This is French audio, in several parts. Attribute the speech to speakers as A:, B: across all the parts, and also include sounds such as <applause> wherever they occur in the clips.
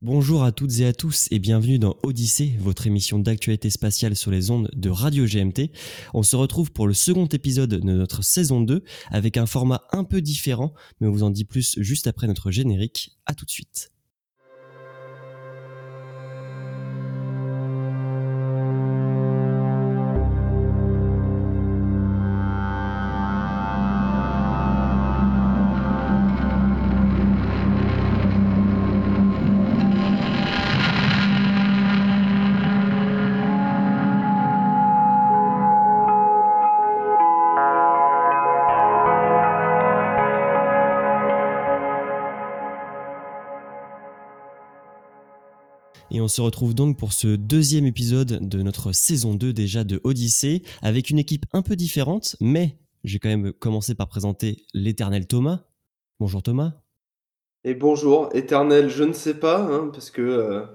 A: Bonjour à toutes et à tous et bienvenue dans Odyssée, votre émission d'actualité spatiale sur les ondes de Radio GMT. On se retrouve pour le second épisode de notre saison 2 avec un format un peu différent, mais on vous en dit plus juste après notre générique. À tout de suite. On se retrouve donc pour ce deuxième épisode de notre saison 2 déjà de Odyssée, avec une équipe un peu différente, mais j'ai quand même commencé par présenter l'éternel Thomas. Bonjour Thomas.
B: Et bonjour, éternel, je ne sais pas, hein, parce que euh,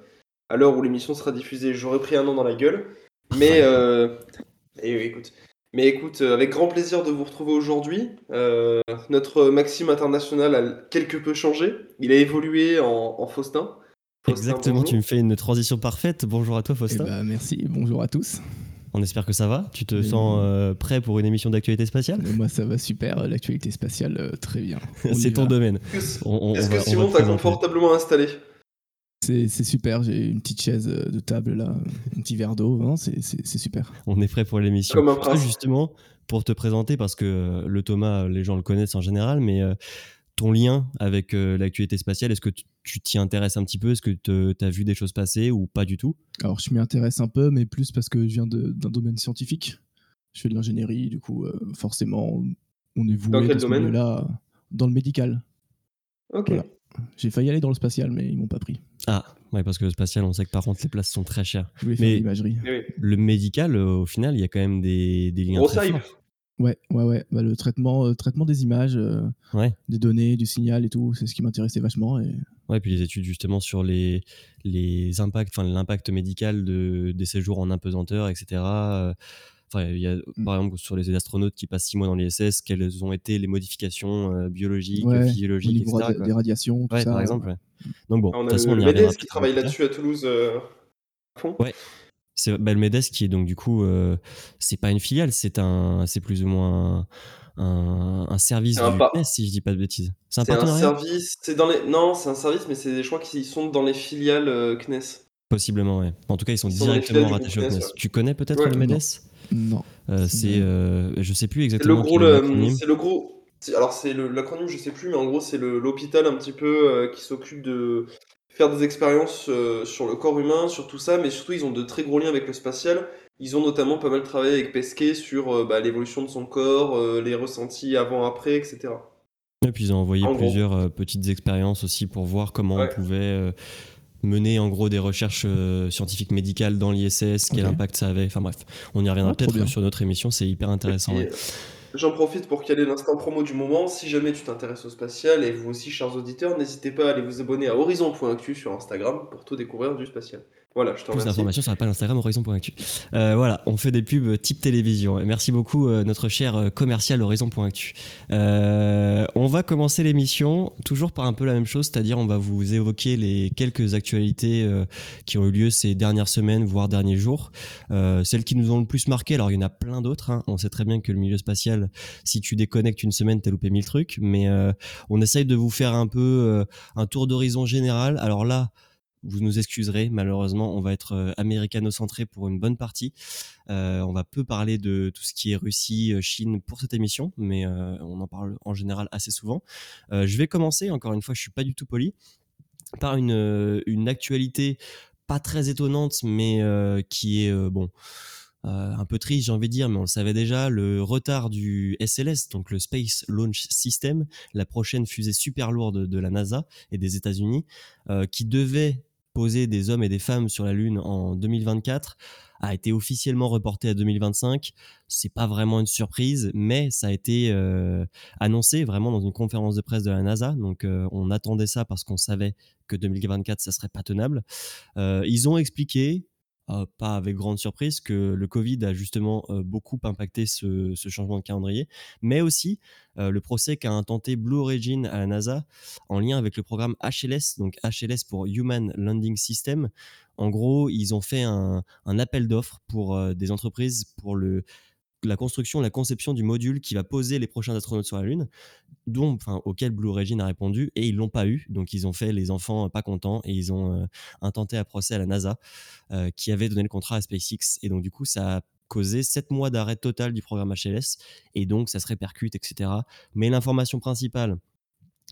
B: à l'heure où l'émission sera diffusée, j'aurais pris un an dans la gueule. Mais, euh, et, écoute, mais écoute, euh, avec grand plaisir de vous retrouver aujourd'hui. notre Maxime international a quelque peu changé. Il a évolué en, en Faustin.
A: Exactement, tu me fais une transition parfaite. Bonjour à toi, Faustin.
C: Eh ben, merci, bonjour à tous.
A: On espère que ça va. Tu te sens euh, prêt pour une émission d'actualité spatiale?
C: Moi, ça va super. L'actualité spatiale, euh, très bien. <laughs>
A: C'est ton domaine.
B: Est-ce que Simon t'a confortablement installé?
C: C'est super, j'ai une petite chaise de table là, un petit verre d'eau, c'est super.
A: On est prêt pour l'émission.
B: Comme un
A: Justement, pour te présenter, parce que le Thomas, les gens le connaissent en général, mais euh, ton lien avec euh, l'actualité spatiale Est-ce que tu t'y intéresses un petit peu? Est-ce que tu as vu des choses passer ou pas du tout?
C: Alors, je m'y intéresse un peu, mais plus parce que je viens d'un domaine scientifique. Je fais de l'ingénierie, du coup, euh, forcément, on est voué
B: dans quel domaine?
C: là dans le médical.
B: Ok.
C: J'ai failli aller dans le spatial, mais ils m'ont pas pris.
A: Ah, ouais, parce que le spatial, on sait que par contre, les places sont très chères.
C: Je voulais faire l'imagerie.
A: Le médical, euh, au final, il y a quand même des, des liens très forts.
C: Ouais, ouais, ouais. Bah, le traitement, euh, traitement des images, euh, des données, du signal et tout, c'est ce qui m'intéressait vachement. Et...
A: Ouais, puis les études justement sur les, les impacts, enfin l'impact médical de, des séjours en impesanteur, etc. Euh, enfin, il y a mmh. par exemple sur les astronautes qui passent six mois dans l'ISS, quelles ont été les modifications biologiques, physiologiques, etc.
C: Des radiations, tout
A: ouais,
C: ça.
A: par exemple. Donc bon,
B: de toute façon, on y reviendra. qui travaille là-dessus à Toulouse. à fond.
A: Ouais, c'est Belmedes qui est donc du coup, euh, c'est pas une filiale, c'est un, c'est plus ou moins un, un service du CNES, si je dis pas de bêtises.
B: C'est un partenariat. service, c'est dans les, non, c'est un service, mais c'est des choix qui sont dans les filiales euh, CNES.
A: Possiblement, ouais. En tout cas, ils sont directement rattachés au CNES. Tu connais peut-être le MEDES
C: Non.
A: Euh, c'est, je sais plus exactement.
B: Le gros, c'est le gros. Alors c'est l'acronyme, je sais plus, mais en gros c'est l'hôpital un petit peu qui s'occupe de faire des expériences euh, sur le corps humain, sur tout ça, mais surtout ils ont de très gros liens avec le spatial. Ils ont notamment pas mal travaillé avec Pesquet sur euh, bah, l'évolution de son corps, euh, les ressentis avant-après, etc.
A: Et puis ils ont envoyé plusieurs petites expériences aussi pour voir comment on pouvait mener en gros des recherches scientifiques médicales dans l'ISS, quel impact ça avait. Enfin bref, on y reviendra ah, peut-être sur notre émission, c'est hyper intéressant.
B: J'en profite pour caler l'instant promo du moment. Si jamais tu t'intéresses au spatial et vous aussi, chers auditeurs, n'hésitez pas à aller vous abonner à horizon.actu sur Instagram pour tout découvrir du spatial. Voilà, je t'en
A: Plus d'informations sur la page Instagram horizon.actu. Euh, voilà, on fait des pubs type télévision. merci beaucoup, euh, notre cher euh, commercial horizon.actu. Euh, on va commencer l'émission toujours par un peu la même chose, c'est-à-dire on va vous évoquer les quelques actualités qui ont eu lieu ces dernières semaines, voire derniers jours. celles qui nous ont le plus marqué, alors il y en a plein d'autres. Hein. On sait très bien que le milieu spatial, si tu déconnectes une semaine, t'as loupé mille trucs. Mais on essaye de vous faire un peu un tour d'horizon général. Alors là, vous nous excuserez, malheureusement, on va être euh, américano-centré pour une bonne partie. Euh, on va peu parler de tout ce qui est Russie, euh, Chine pour cette émission, mais on en parle en général assez souvent. je vais commencer, encore une fois, je suis pas du tout poli, par une, une actualité pas très étonnante, mais qui est bon. un peu triste, j'ai envie de dire, mais on le savait déjà, le retard du SLS, donc le Space Launch System, la prochaine fusée super lourde de la NASA et des États-Unis, qui devait poser des hommes et des femmes sur la Lune en 2024 a été officiellement reporté à 2025. C'est pas vraiment une surprise, mais ça a été euh, annoncé vraiment dans une conférence de presse de la NASA. Donc euh, on attendait ça parce qu'on savait que 2024 ça serait pas tenable. Euh, ils ont expliqué pas avec grande surprise, que le Covid a justement beaucoup impacté ce, changement de calendrier, mais aussi le procès qu'a intenté Blue Origin à la NASA en lien avec le programme HLS, donc HLS pour Human Landing System. En gros, ils ont fait un, un appel d'offres pour des entreprises pour le, la construction, la conception du module qui va poser les prochains astronautes sur la Lune, dont, enfin, auquel Blue Origin a répondu, et ils l'ont pas eu. Donc ils ont fait les enfants pas contents et ils ont euh, intenté à procès à la NASA euh, qui avait donné le contrat à SpaceX. Et donc du coup, ça a causé 7 mois d'arrêt total du programme HLS et donc ça se répercute, etc. Mais l'information principale,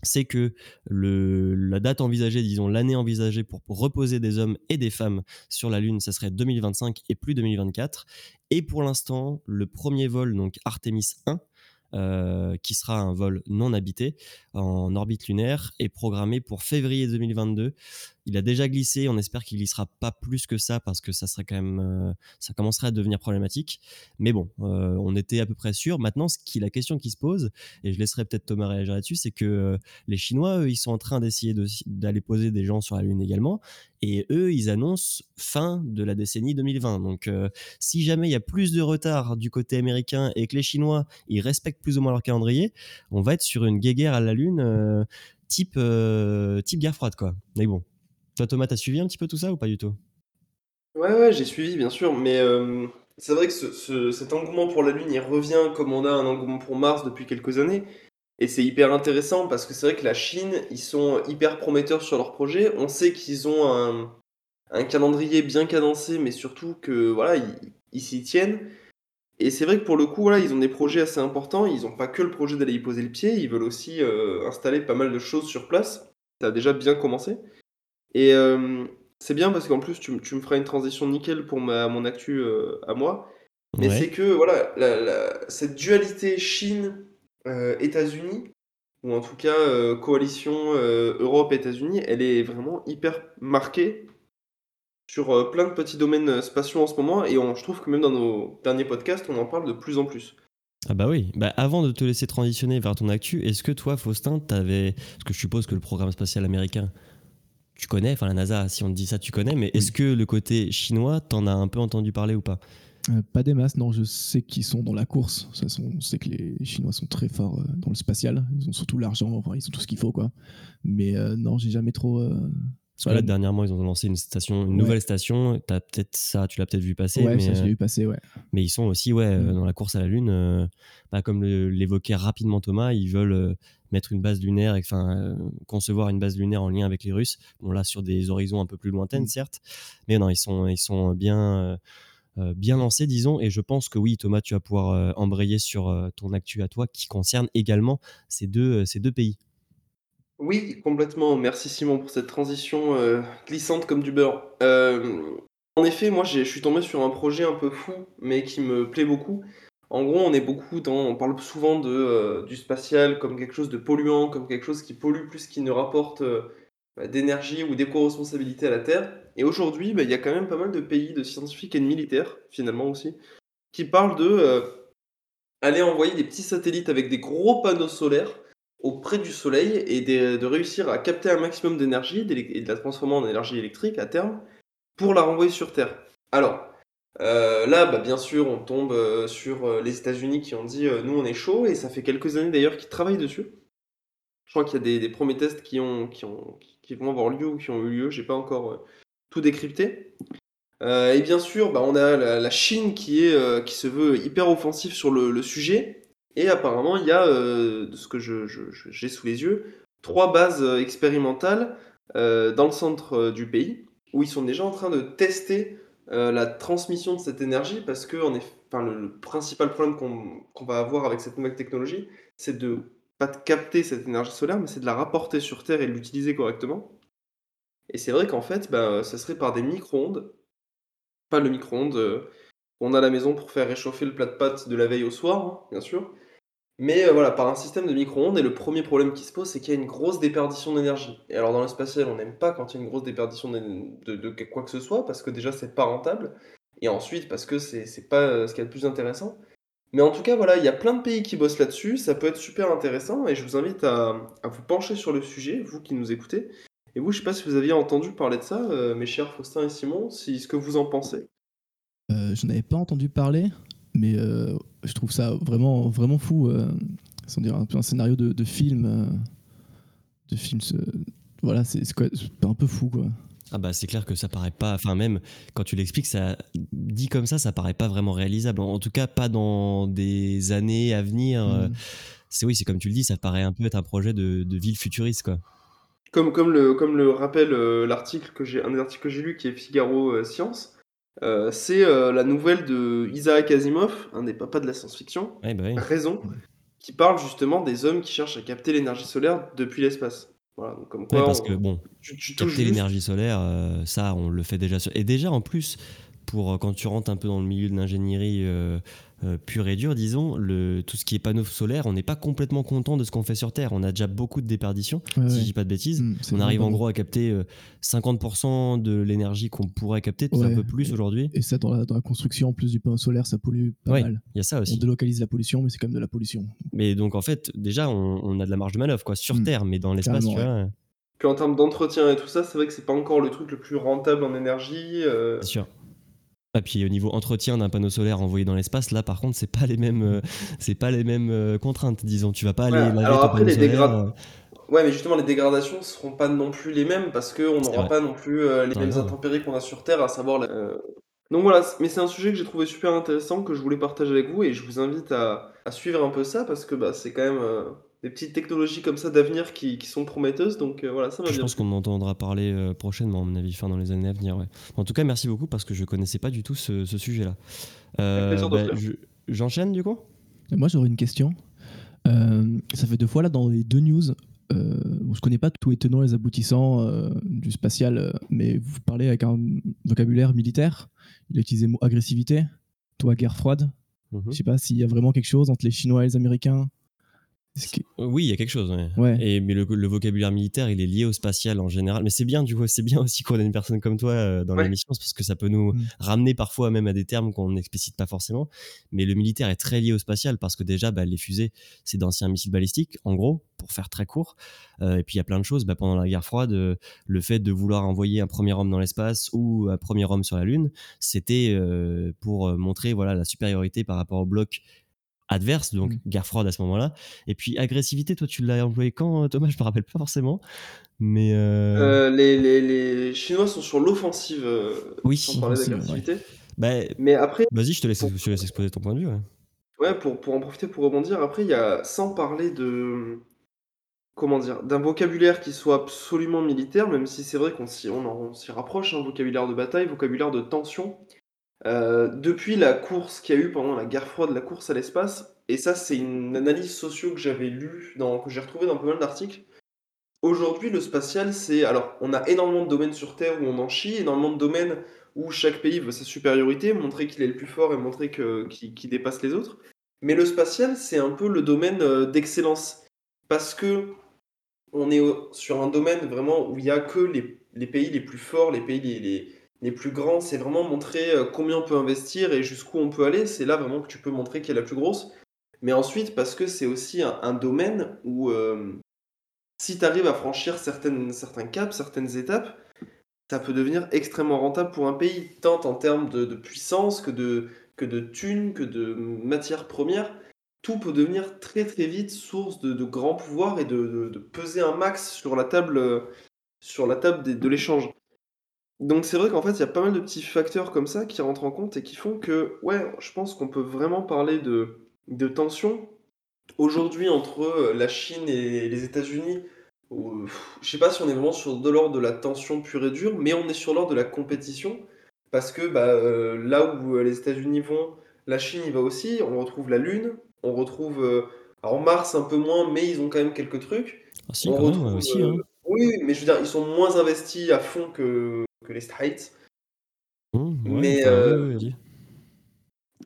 A: c'est que la date envisagée, disons l'année envisagée pour, reposer des hommes et des femmes sur la Lune, ça serait 2025 et plus 2024. Et pour l'instant, le premier vol, donc Artemis 1, euh, qui sera un vol non habité en orbite lunaire, est programmé pour février 2022. Il a déjà glissé, on espère qu'il glissera pas plus que ça parce que ça serait quand même, euh, ça commencerait à devenir problématique. Mais bon, euh, on était à peu près sûr. Maintenant, ce qui, la question qui se pose, et je laisserai peut-être Thomas réagir là-dessus, c'est que euh, les Chinois, eux, ils sont en train d'essayer d'aller poser des gens sur la Lune également, et eux, ils annoncent fin de la décennie 2020. Donc, si jamais il y a plus de retard du côté américain et que les Chinois, ils respectent plus ou moins leur calendrier, on va être sur une guéguerre à la Lune. type, type guerre froide quoi. Mais bon, toi, Thomas, t'as suivi un petit peu tout ça ou pas du tout?
B: Ouais, ouais, j'ai suivi, bien sûr, mais euh, c'est vrai que ce, cet engouement pour la Lune, il revient comme on a un engouement pour Mars depuis quelques années. Et c'est hyper intéressant parce que c'est vrai que la Chine, ils sont hyper prometteurs sur leur projet. On sait qu'ils ont un, un calendrier bien cadencé, mais surtout que voilà, ils s'y tiennent. Et c'est vrai que pour le coup, voilà, ils ont des projets assez importants. Ils n'ont pas que le projet d'aller y poser le pied, ils veulent aussi euh, installer pas mal de choses sur place. Ça a déjà bien commencé. Et euh, c'est bien parce qu'en plus, tu, tu, me feras une transition nickel pour ma, mon actu euh, à moi. Mais c'est que, voilà, la, cette dualité Chine-États-Unis, ou en tout cas coalition Europe-États-Unis, elle est vraiment hyper marquée sur plein de petits domaines spatiaux en ce moment. Et on, je trouve que même dans nos derniers podcasts, on en parle de plus en plus.
A: Ah bah oui, bah avant de te laisser transitionner vers ton actu, est-ce que toi, Faustin, t'avais... Parce que je suppose que le programme spatial américain, tu connais, enfin la NASA, si on te dit ça, tu connais, mais est-ce que le côté chinois, t'en as un peu entendu parler ou pas
C: euh, Pas des masses, non, je sais qu'ils sont dans la course. De on sait que les Chinois sont très forts euh, dans le spatial. Ils ont surtout l'argent, enfin, ils ont tout ce qu'il faut, quoi. Mais euh, non, j'ai jamais trop.
A: Voilà, dernièrement, ils ont lancé une station, une nouvelle station. As peut-être ça, tu l'as peut-être vu passer.
C: Ouais,
A: mais,
C: ça, je l'ai vu passer, ouais.
A: Mais ils sont aussi, ouais, mm. dans la course à la Lune. Bah, comme l'évoquait rapidement Thomas, ils veulent mettre une base lunaire, enfin euh, concevoir une base lunaire en lien avec les Russes. Bon là sur des horizons un peu plus lointaines mmh. certes, mais non ils sont ils sont bien euh, euh, bien lancés disons et je pense que oui Thomas tu vas pouvoir embrayer sur ton actu à toi qui concerne également ces deux ces deux pays.
B: Oui, complètement. Merci Simon pour cette transition glissante comme du beurre. en effet, moi je suis tombé sur un projet un peu fou, mais qui me plaît beaucoup. En gros, on est beaucoup dans, on parle souvent de, euh, du spatial comme quelque chose de polluant, comme quelque chose qui pollue plus qu'il ne rapporte euh, bah, d'énergie ou d'éco-responsabilité à la Terre. Et aujourd'hui, bah, il y a quand même pas mal de pays, de scientifiques et de militaires, finalement aussi, qui parlent de euh, aller envoyer des petits satellites avec des gros panneaux solaires auprès du Soleil et de, réussir à capter un maximum d'énergie et de la transformer en énergie électrique à terme pour la renvoyer sur Terre. Alors, euh, là, bah, bien sûr, on tombe euh, sur euh, les États-Unis qui ont dit nous on est chaud et ça fait quelques années d'ailleurs qu'ils travaillent dessus. Je crois qu'il y a des, premiers tests qui, ont, qui, ont, qui vont avoir lieu ou qui ont eu lieu, j'ai pas encore tout décrypté. et bien sûr, bah, on a la, Chine qui, se veut hyper offensif sur le, sujet. Et apparemment, il y a, de ce que j'ai sous les yeux, trois bases expérimentales dans le centre du pays où ils sont déjà en train de tester euh, la transmission de cette énergie parce que en enfin, le, principal problème qu'on va avoir avec cette nouvelle technologie, c'est de pas de capter cette énergie solaire, mais c'est de la rapporter sur Terre et de l'utiliser correctement. Et c'est vrai qu'en fait, bah, ça serait par des micro-ondes, pas le micro-ondes euh, qu'on a à la maison pour faire réchauffer le plat de pâtes de la veille au soir, hein, bien sûr, mais euh, voilà, par un système de micro-ondes, et le premier problème qui se pose, c'est qu'il y a une grosse déperdition d'énergie. Et alors dans le spatial, on n'aime pas quand il y a une grosse déperdition de, quoi que ce soit, parce que déjà c'est pas rentable, et ensuite parce que c'est pas euh, ce qui est le plus intéressant. Mais en tout cas, voilà, il y a plein de pays qui bossent là-dessus, ça peut être super intéressant, et je vous invite à, vous pencher sur le sujet, vous qui nous écoutez, Et vous, je sais pas si vous aviez entendu parler de ça, euh, mes chers Faustin et Simon, si ce que vous en pensez.
C: Euh, je n'avais pas entendu parler, mais euh, je trouve ça vraiment, vraiment fou. Euh, sans dire un peu un scénario de, de film. euh, de film ce- voilà, c'est un peu fou, quoi.
A: Ah bah c'est clair que ça paraît pas, enfin même quand tu l'expliques, ça dit comme ça, ça paraît pas vraiment réalisable. En tout cas, pas dans des années à venir. Euh,
C: Mm.
A: C'est oui, c'est comme tu le dis, ça paraît un peu être un projet de, de ville futuriste quoi.
B: Comme, comme, le, comme le rappelle euh, l'article que j'ai, un des articles que j'ai lu qui est Figaro euh, Science, euh, c'est euh, la nouvelle de Isaac Asimov, un des papas de la science-fiction,
A: bah oui.
B: Raison, qui parle justement des hommes qui cherchent à capter l'énergie solaire depuis l'espace. Voilà, donc comme quoi,
A: Ouais, parce
B: on-
A: que bon,
B: tu, tu touches
A: capter l'énergie solaire, euh, ça, on le fait déjà. sur- Et déjà, en plus, pour euh, quand tu rentres un peu dans le milieu de l'ingénierie euh, euh, pure et dure, disons, le, tout ce qui est panneaux solaires, on n'est pas complètement content de ce qu'on fait sur Terre. On a déjà beaucoup de déperditions,
C: Ouais,
A: si
C: ouais.
A: je dis pas de bêtises.
C: Mm, c'est
A: on arrive en gros à capter euh, 50% de l'énergie qu'on pourrait capter, peut-être un peu plus aujourd'hui.
C: Et ça, dans la, dans la construction, en plus du panneau solaire, ça pollue pas
A: Ouais,
C: mal.
A: il y a ça
C: On
A: aussi.
C: délocalise la pollution, mais c'est quand même de la pollution.
A: Mais donc en fait, déjà, on, on a de la marge de manœuvre quoi, sur
C: Mm.
A: Terre, mais dans l'espace, tu
C: Carrément,
A: vois,
B: Puis en termes d'entretien et tout ça, c'est vrai que c'est pas encore le truc le plus rentable en énergie. euh,
A: c'est sûr. Et puis au niveau entretien d'un panneau solaire envoyé dans l'espace, là par contre, c'est pas les mêmes, euh, c'est pas les mêmes euh, contraintes, disons. Tu vas pas aller
B: Ouais,
A: laver
B: alors après, les
A: solaire,
B: dégrad-
A: euh,
B: Ouais, mais justement, les dégradations seront pas non plus les mêmes parce qu'on n'aura pas non plus euh, les mêmes intempéries qu'on a sur Terre, à savoir. la- Donc voilà, mais c'est un sujet que j'ai trouvé super intéressant, que je voulais partager avec vous et je vous invite à, à suivre un peu ça parce que bah, c'est quand même des petites technologies comme ça d'avenir qui, qui sont prometteuses. Donc euh, voilà, ça
A: Je
B: bien
A: pense qu'on en entendra parler euh, prochainement, à mon avis, enfin dans les années à venir. Ouais. En tout cas, merci beaucoup parce que je connaissais pas du tout ce, ce sujet-là. Euh, bah, je- J'enchaîne du coup?
C: Et moi, j'aurais une question. Euh, ça fait deux fois là dans les deux news. Euh, bon, je connais pas tous les tenants et les aboutissants euh, du spatial, euh, mais vous parlez avec un vocabulaire militaire. Il a utilisé le mot agressivité, toi guerre froide.
A: Mhm.
C: Je sais pas s'il y a vraiment quelque chose entre les Chinois et les Américains.
A: Oui, il y a quelque chose. Ouais.
C: Ouais.
A: Et, mais le, le vocabulaire militaire, il est lié au spatial en général. Mais c'est bien, du coup, c'est bien <laughs> aussi qu'on ait une personne comme toi euh, dans
B: Ouais.
A: l'émission, parce que ça peut nous
C: Mm.
A: ramener parfois même à des termes qu'on n'explicite pas forcément. Mais le militaire est très lié au spatial parce que déjà, bah, les fusées, c'est d'anciens missiles balistiques, en gros, pour faire très court. Euh, et puis il y a plein de choses. Bah, pendant la guerre froide, euh, le fait de vouloir envoyer un premier homme dans l'espace ou un premier homme sur la Lune, c'était euh, pour montrer voilà la supériorité par rapport au bloc adverse, donc
C: Mm.
A: guerre froide à ce moment-là. Et puis agressivité, toi tu l'as employé quand, Thomas? Je me rappelle pas forcément. Mais euh,
B: Euh, les, les, les Chinois sont sur l'offensive, euh,
A: Oui,
B: sans parler
C: offensive,
B: d'agressivité.
A: bah,
B: Mais après,
A: vas-y, je te laisse,
B: Pour-
A: je te laisse exposer ton point de vue. ouais.
B: Ouais, pour, pour en profiter pour rebondir, après, il y a, sans parler de, comment dire, d'un vocabulaire qui soit absolument militaire, même si c'est vrai qu'on s'y, on, on s'y rapproche, un vocabulaire de bataille, vocabulaire de tension, euh, depuis la course qu'il y a eu pendant la guerre froide, la course à l'espace, et ça c'est une analyse socio que j'avais lue, que j'ai retrouvée dans pas mal d'articles, aujourd'hui le spatial c'est, alors on a énormément de domaines sur Terre où on en chie, énormément de domaines où chaque pays veut sa supériorité, montrer qu'il est le plus fort et montrer que, qu'il, dépasse les autres, mais le spatial c'est un peu le domaine euh, d'excellence, parce que on est sur un domaine vraiment où il n'y a que les, pays les plus forts, les pays les, les plus grands. C'est vraiment montrer euh, combien on peut investir et jusqu'où on peut aller. C'est là vraiment que tu peux montrer qui est la plus grosse. Mais ensuite, parce que c'est aussi un, domaine où euh, si tu arrives à franchir certains caps, certaines étapes, ça peut devenir extrêmement rentable pour un pays, tant en termes de, puissance que de, que de thunes, que de matières premières tout peut devenir très très vite source de, grands pouvoirs et de, peser un max sur la table, euh, sur la table de l'échange. Donc c'est vrai qu'en fait il y a pas mal de petits facteurs comme ça qui rentrent en compte et qui font que ouais je pense qu'on peut vraiment parler de, de tension aujourd'hui entre euh, la Chine et les États-Unis. pff, Je sais pas si on est vraiment sur de l'ordre de la tension pure et dure, mais on est sur l'ordre de la compétition parce que bah, euh, là où euh, les États-Unis vont, la Chine y va aussi. On retrouve la Lune, on retrouve euh, alors Mars un peu moins, mais ils ont quand même quelques trucs.
A: Ah, si,
B: on
A: même,
B: retrouve,
A: ouais, aussi.
B: euh,
A: hein.
B: Oui, mais je veux dire, ils sont moins investis à fond que, que les Straits.
A: Mmh, ouais,
B: mais,
A: enfin,
B: euh.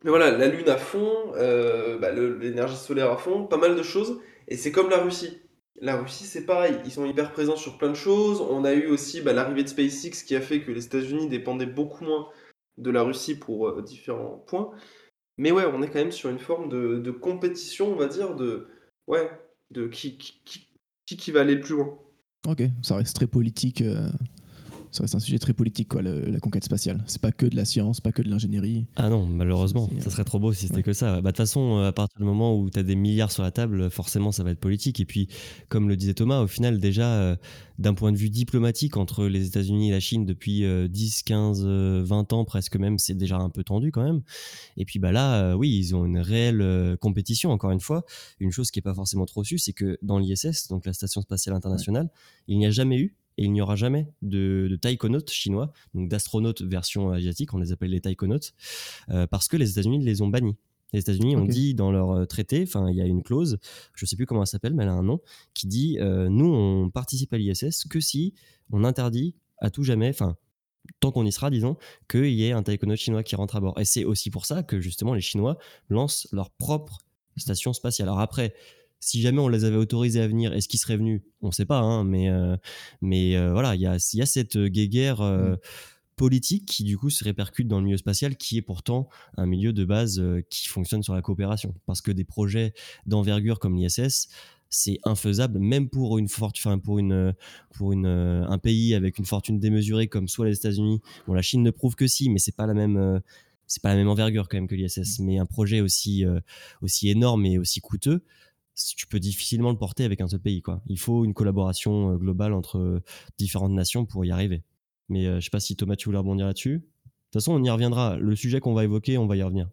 B: Mais voilà, la Lune à fond, euh, bah, l'énergie solaire à fond, pas mal de choses. Et c'est comme la Russie. La Russie, c'est pareil, ils sont hyper présents sur plein de choses. On a eu aussi bah, l'arrivée de SpaceX qui a fait que les États-Unis dépendaient beaucoup moins de la Russie pour euh, différents points. Mais ouais, on est quand même sur une forme de, de compétition, on va dire, de ouais, de qui qui, qui, qui qui va aller le plus loin.
C: Ok, ça reste très politique. Euh, ça reste un sujet très politique, quoi, le- la conquête spatiale. C'est pas que de la science, pas que de l'ingénierie.
A: Ah non, malheureusement, ça serait trop beau si c'était
C: ouais.
A: que ça. Bah, De toute façon, euh, à partir du moment où tu as des milliards sur la table, forcément, ça va être politique. Et puis, comme le disait Thomas, au final, déjà, euh, d'un point de vue diplomatique, entre les États-Unis et la Chine, depuis euh, 10, 15, euh, 20 ans presque même, c'est déjà un peu tendu quand même. Et puis bah là, euh, oui, ils ont une réelle euh, compétition, encore une fois. Une chose qui n'est pas forcément trop su, c'est que dans l'ISS, donc la Station Spatiale Internationale, il n'y a jamais eu et il n'y aura jamais de, de taïkonautes chinois, donc d'astronautes version asiatique, on les appelle les taïkonautes, euh, parce que les États-Unis les ont bannis. Les États-Unis ont dit dans leur euh, traité, enfin il y a une clause, je sais plus comment elle s'appelle, mais elle a un nom, qui dit euh, nous on participe à l'ISS que si on interdit à tout jamais, enfin tant qu'on y sera, disons, qu'il y ait un taïkonaute chinois qui rentre à bord. Et c'est aussi pour ça que justement les Chinois lancent leur propre station spatiale. Alors après, si jamais on les avait autorisés à venir, est-ce qu'ils seraient venus? On ne sait pas, hein, mais, euh, mais euh, voilà, il y a, y a cette guéguerre euh,
C: Mm.
A: politique qui du coup se répercute dans le milieu spatial, qui est pourtant un milieu de base qui fonctionne sur la coopération. Parce que des projets d'envergure comme l'ISS, c'est infaisable, même pour une fortune, pour une, pour une, un pays avec une fortune démesurée comme soit les États-Unis. Bon, la Chine ne prouve que si, mais c'est pas la même, c'est pas la même envergure quand même que l'ISS. Mais un projet aussi, euh, aussi énorme et aussi coûteux, tu peux difficilement le porter avec un seul pays. Quoi. Il faut une collaboration euh, globale entre euh, différentes nations pour y arriver. Mais euh, je sais pas si Thomas, tu voulais rebondir là-dessus. De toute façon, on y reviendra. Le sujet qu'on va évoquer, on va y revenir.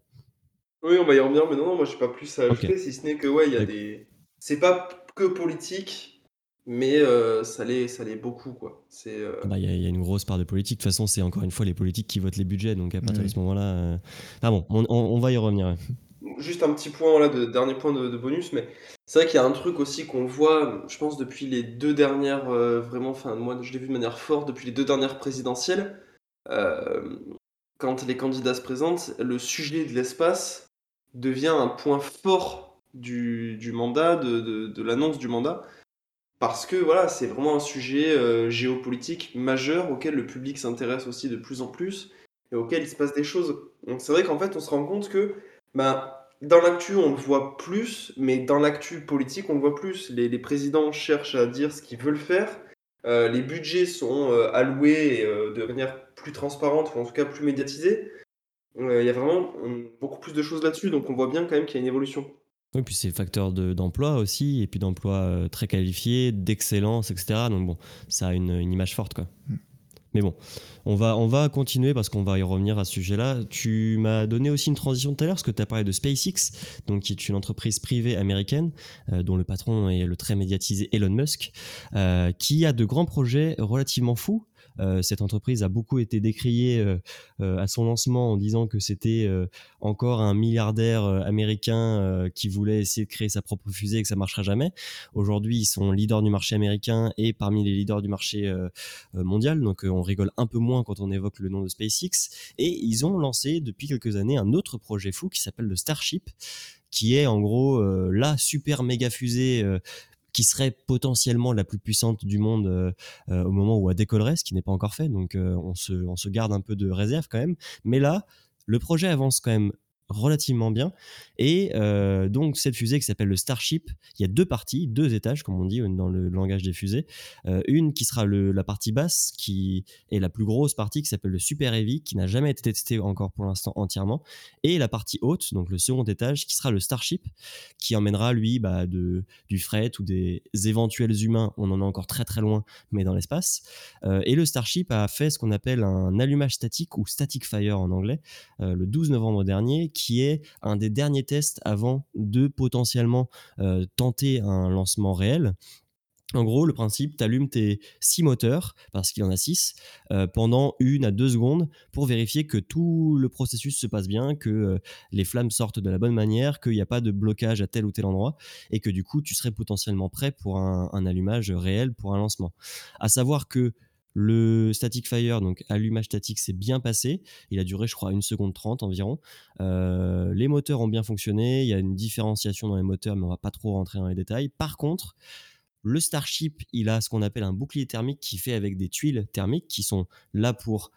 B: Oui, on va y revenir, mais non, non, moi j'ai pas plus à ajouter, si ce n'est que, ouais, il y a des. C'est pas que politique, mais euh, ça l'est beaucoup, quoi. Euh,
A: Bah, Il y, a- il y a une grosse part de politique. De toute façon, c'est encore une fois les politiques qui votent les budgets. Donc à partir de
C: Oui.
A: ce moment-là. euh, Ah bon, on, on- on va y revenir.
B: Juste un petit point, là, de, dernier point de, bonus, mais c'est vrai qu'il y a un truc aussi qu'on voit, je pense, depuis les deux dernières, euh, vraiment, enfin, moi, je l'ai vu de manière forte depuis les deux dernières présidentielles. Euh, quand les candidats se présentent, le sujet de l'espace devient un point fort du, mandat, de, de- l'annonce du mandat, parce que voilà, c'est vraiment un sujet euh, géopolitique majeur auquel le public s'intéresse aussi de plus en plus et auquel il se passe des choses. Donc c'est vrai qu'en fait, on se rend compte que ben, dans l'actu, on le voit plus, mais dans l'actu politique, on le voit plus. Les, les présidents cherchent à dire ce qu'ils veulent faire. Euh, les budgets sont euh, alloués euh, de manière plus transparente, ou en tout cas plus médiatisée. Euh, Il y a vraiment beaucoup plus de choses là-dessus, donc on voit bien quand même qu'il y a une évolution.
A: Oui, puis c'est facteur de- d'emploi aussi, et puis d'emploi euh, très qualifié, d'excellence, etc. Donc bon, ça a une, une image forte, quoi.
C: Mm.
A: Mais bon, on va, on va continuer parce qu'on va y revenir à ce sujet-là. Tu m'as donné aussi une transition tout à l'heure parce que tu as parlé de SpaceX, donc qui est une entreprise privée américaine euh, dont le patron est le très médiatisé Elon Musk, euh, qui a de grands projets relativement fous. Euh, cette entreprise a beaucoup été décriée euh, euh, à son lancement en disant que c'était encore un milliardaire américain qui voulait essayer de créer sa propre fusée et que ça marchera jamais. Aujourd'hui, ils sont leaders du marché américain et parmi les leaders du marché mondial. Donc, on rigole un peu moins quand on évoque le nom de SpaceX. Et ils ont lancé depuis quelques années un autre projet fou qui s'appelle le Starship, qui est en gros la super méga fusée. Qui serait potentiellement la plus puissante du monde euh, euh, au moment où elle décollerait, ce qui n'est pas encore fait. Donc euh, on, on se garde un peu de réserve quand même. Mais là, le projet avance quand même relativement bien. Et euh, donc cette fusée qui s'appelle le Starship, il y a deux parties, deux étages comme on dit dans le langage des fusées. Euh, une qui sera le, la partie basse, qui est la plus grosse partie, qui s'appelle le Super Heavy, qui n'a jamais été testé encore pour l'instant entièrement. Et la partie haute, donc le second étage, qui sera le Starship, qui emmènera lui bah, de, du fret ou des éventuels humains. On en est encore très très loin, mais dans l'espace. Euh, et le Starship a fait ce qu'on appelle un allumage statique ou static fire en anglais le 12 novembre dernier, qui est un des derniers tests avant de potentiellement euh, tenter un lancement réel. En gros, le principe, tu allumes tes six moteurs, parce qu'il y en a six, euh, pendant une à deux secondes pour vérifier que tout le processus se passe bien, que euh, les flammes sortent de la bonne manière, qu'il n'y a pas de blocage à tel ou tel endroit, et que du coup, tu serais potentiellement prêt pour un, un allumage réel, pour un lancement. À savoir que le static fire, donc allumage statique, s'est bien passé. Il a duré, je crois, une seconde 30 environ. Euh, les moteurs ont bien fonctionné. Il y a une différenciation dans les moteurs, mais on va pas trop rentrer dans les détails. Par contre, le Starship, il a ce qu'on appelle un bouclier thermique qui fait avec des tuiles thermiques qui sont là pour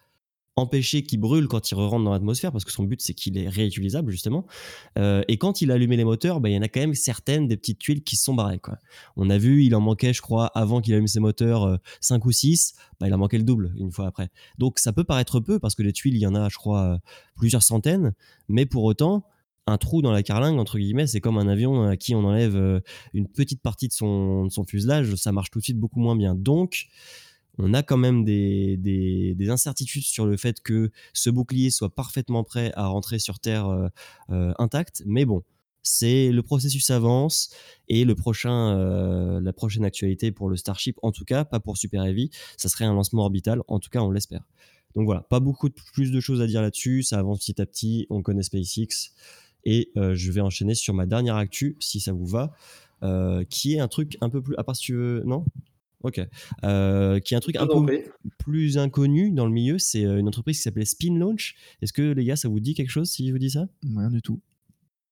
A: empêcher qu'il brûle quand il rentre dans l'atmosphère, parce que son but c'est qu'il est réutilisable justement. Euh, et quand il a allumé les moteurs, bah, il y en a quand même certaines des petites tuiles qui sont barrées. Quoi. On a vu, il en manquait, je crois, avant qu'il allume ses moteurs, 5 ou 6, bah, il en manquait le double une fois après. Donc ça peut paraître peu, parce que les tuiles, il y en a, je crois, plusieurs centaines, mais pour autant, un trou dans la carlingue, entre guillemets, c'est comme un avion à qui on enlève une petite partie de son, de son fuselage, ça marche tout de suite beaucoup moins bien. Donc, on a quand même des, incertitudes sur le fait que ce bouclier soit parfaitement prêt à rentrer sur Terre euh, euh, intact. Mais bon, c'est le processus avance et euh, la prochaine actualité pour le Starship, en tout cas, pas pour Super Heavy, ça serait un lancement orbital. En tout cas, on l'espère. Donc voilà, pas beaucoup plus de choses à dire là-dessus. Ça avance petit à petit. On connaît SpaceX. Et je vais enchaîner sur ma dernière actu, si ça vous va, qui est un truc un peu plus. À part si tu veux. Non? Ok. Euh, qui est un truc un peu plus inconnu dans le milieu, c'est euh, une entreprise qui s'appelait Spin Launch. Est-ce que les gars, ça vous dit quelque chose si je vous dis ça?
C: Rien du tout.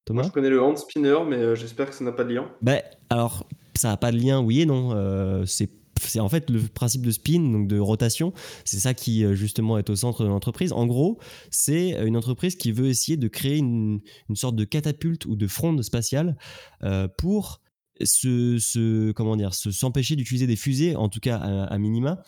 B: Thomas? Moi, je connais le hand spinner, mais euh, j'espère que ça n'a pas de lien.
A: Bah, alors, ça n'a pas de lien, oui et non. c'est c'est en fait le principe de spin, donc de rotation. C'est ça qui justement est au centre de l'entreprise. En gros, c'est une entreprise qui veut essayer de créer une, une sorte de catapulte ou de fronde spatiale pour se, comment dire, s'empêcher d'utiliser des fusées, en tout cas à minima,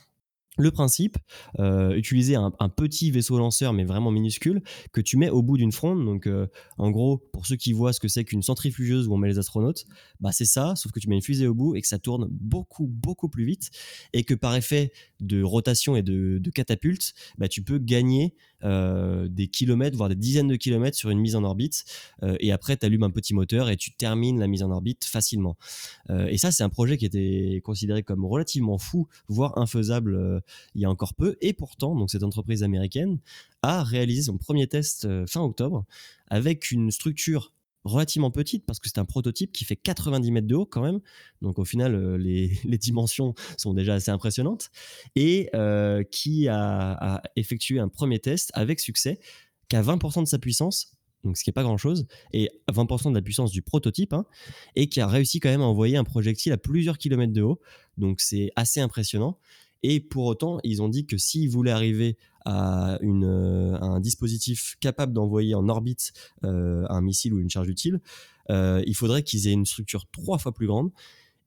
A: le principe, euh, utiliser un, petit vaisseau lanceur, mais vraiment minuscule, que tu mets au bout d'une fronde. Donc, euh, en gros, pour ceux qui voient ce que c'est qu'une centrifugeuse où on met les astronautes, bah c'est ça, sauf que tu mets une fusée au bout et que ça tourne beaucoup, beaucoup plus vite. Et que par effet de rotation et de, catapulte, bah, tu peux gagner euh, des kilomètres, voire des dizaines de kilomètres sur une mise en orbite. et après, tu allumes un petit moteur et tu termines la mise en orbite facilement. et ça, c'est un projet qui était considéré comme relativement fou, voire infaisable il y a encore peu. Et pourtant, donc cette entreprise américaine a réalisé son premier test euh, fin octobre avec une structure relativement petite parce que c'est un prototype qui fait 90 mètres de haut quand même. Donc au final, euh, les, <laughs> dimensions sont déjà assez impressionnantes et euh, qui a, effectué un premier test avec succès qu'à 20% de sa puissance. Donc, ce qui n'est pas grand chose, et 20% de la puissance du prototype, hein, et qui a réussi quand même à envoyer un projectile à plusieurs kilomètres de haut. Donc, c'est assez impressionnant. Et pour autant, ils ont dit que s'ils voulaient arriver à, euh, un dispositif capable d'envoyer en orbite euh, un missile ou une charge utile, euh, il faudrait qu'ils aient une structure trois fois plus grande.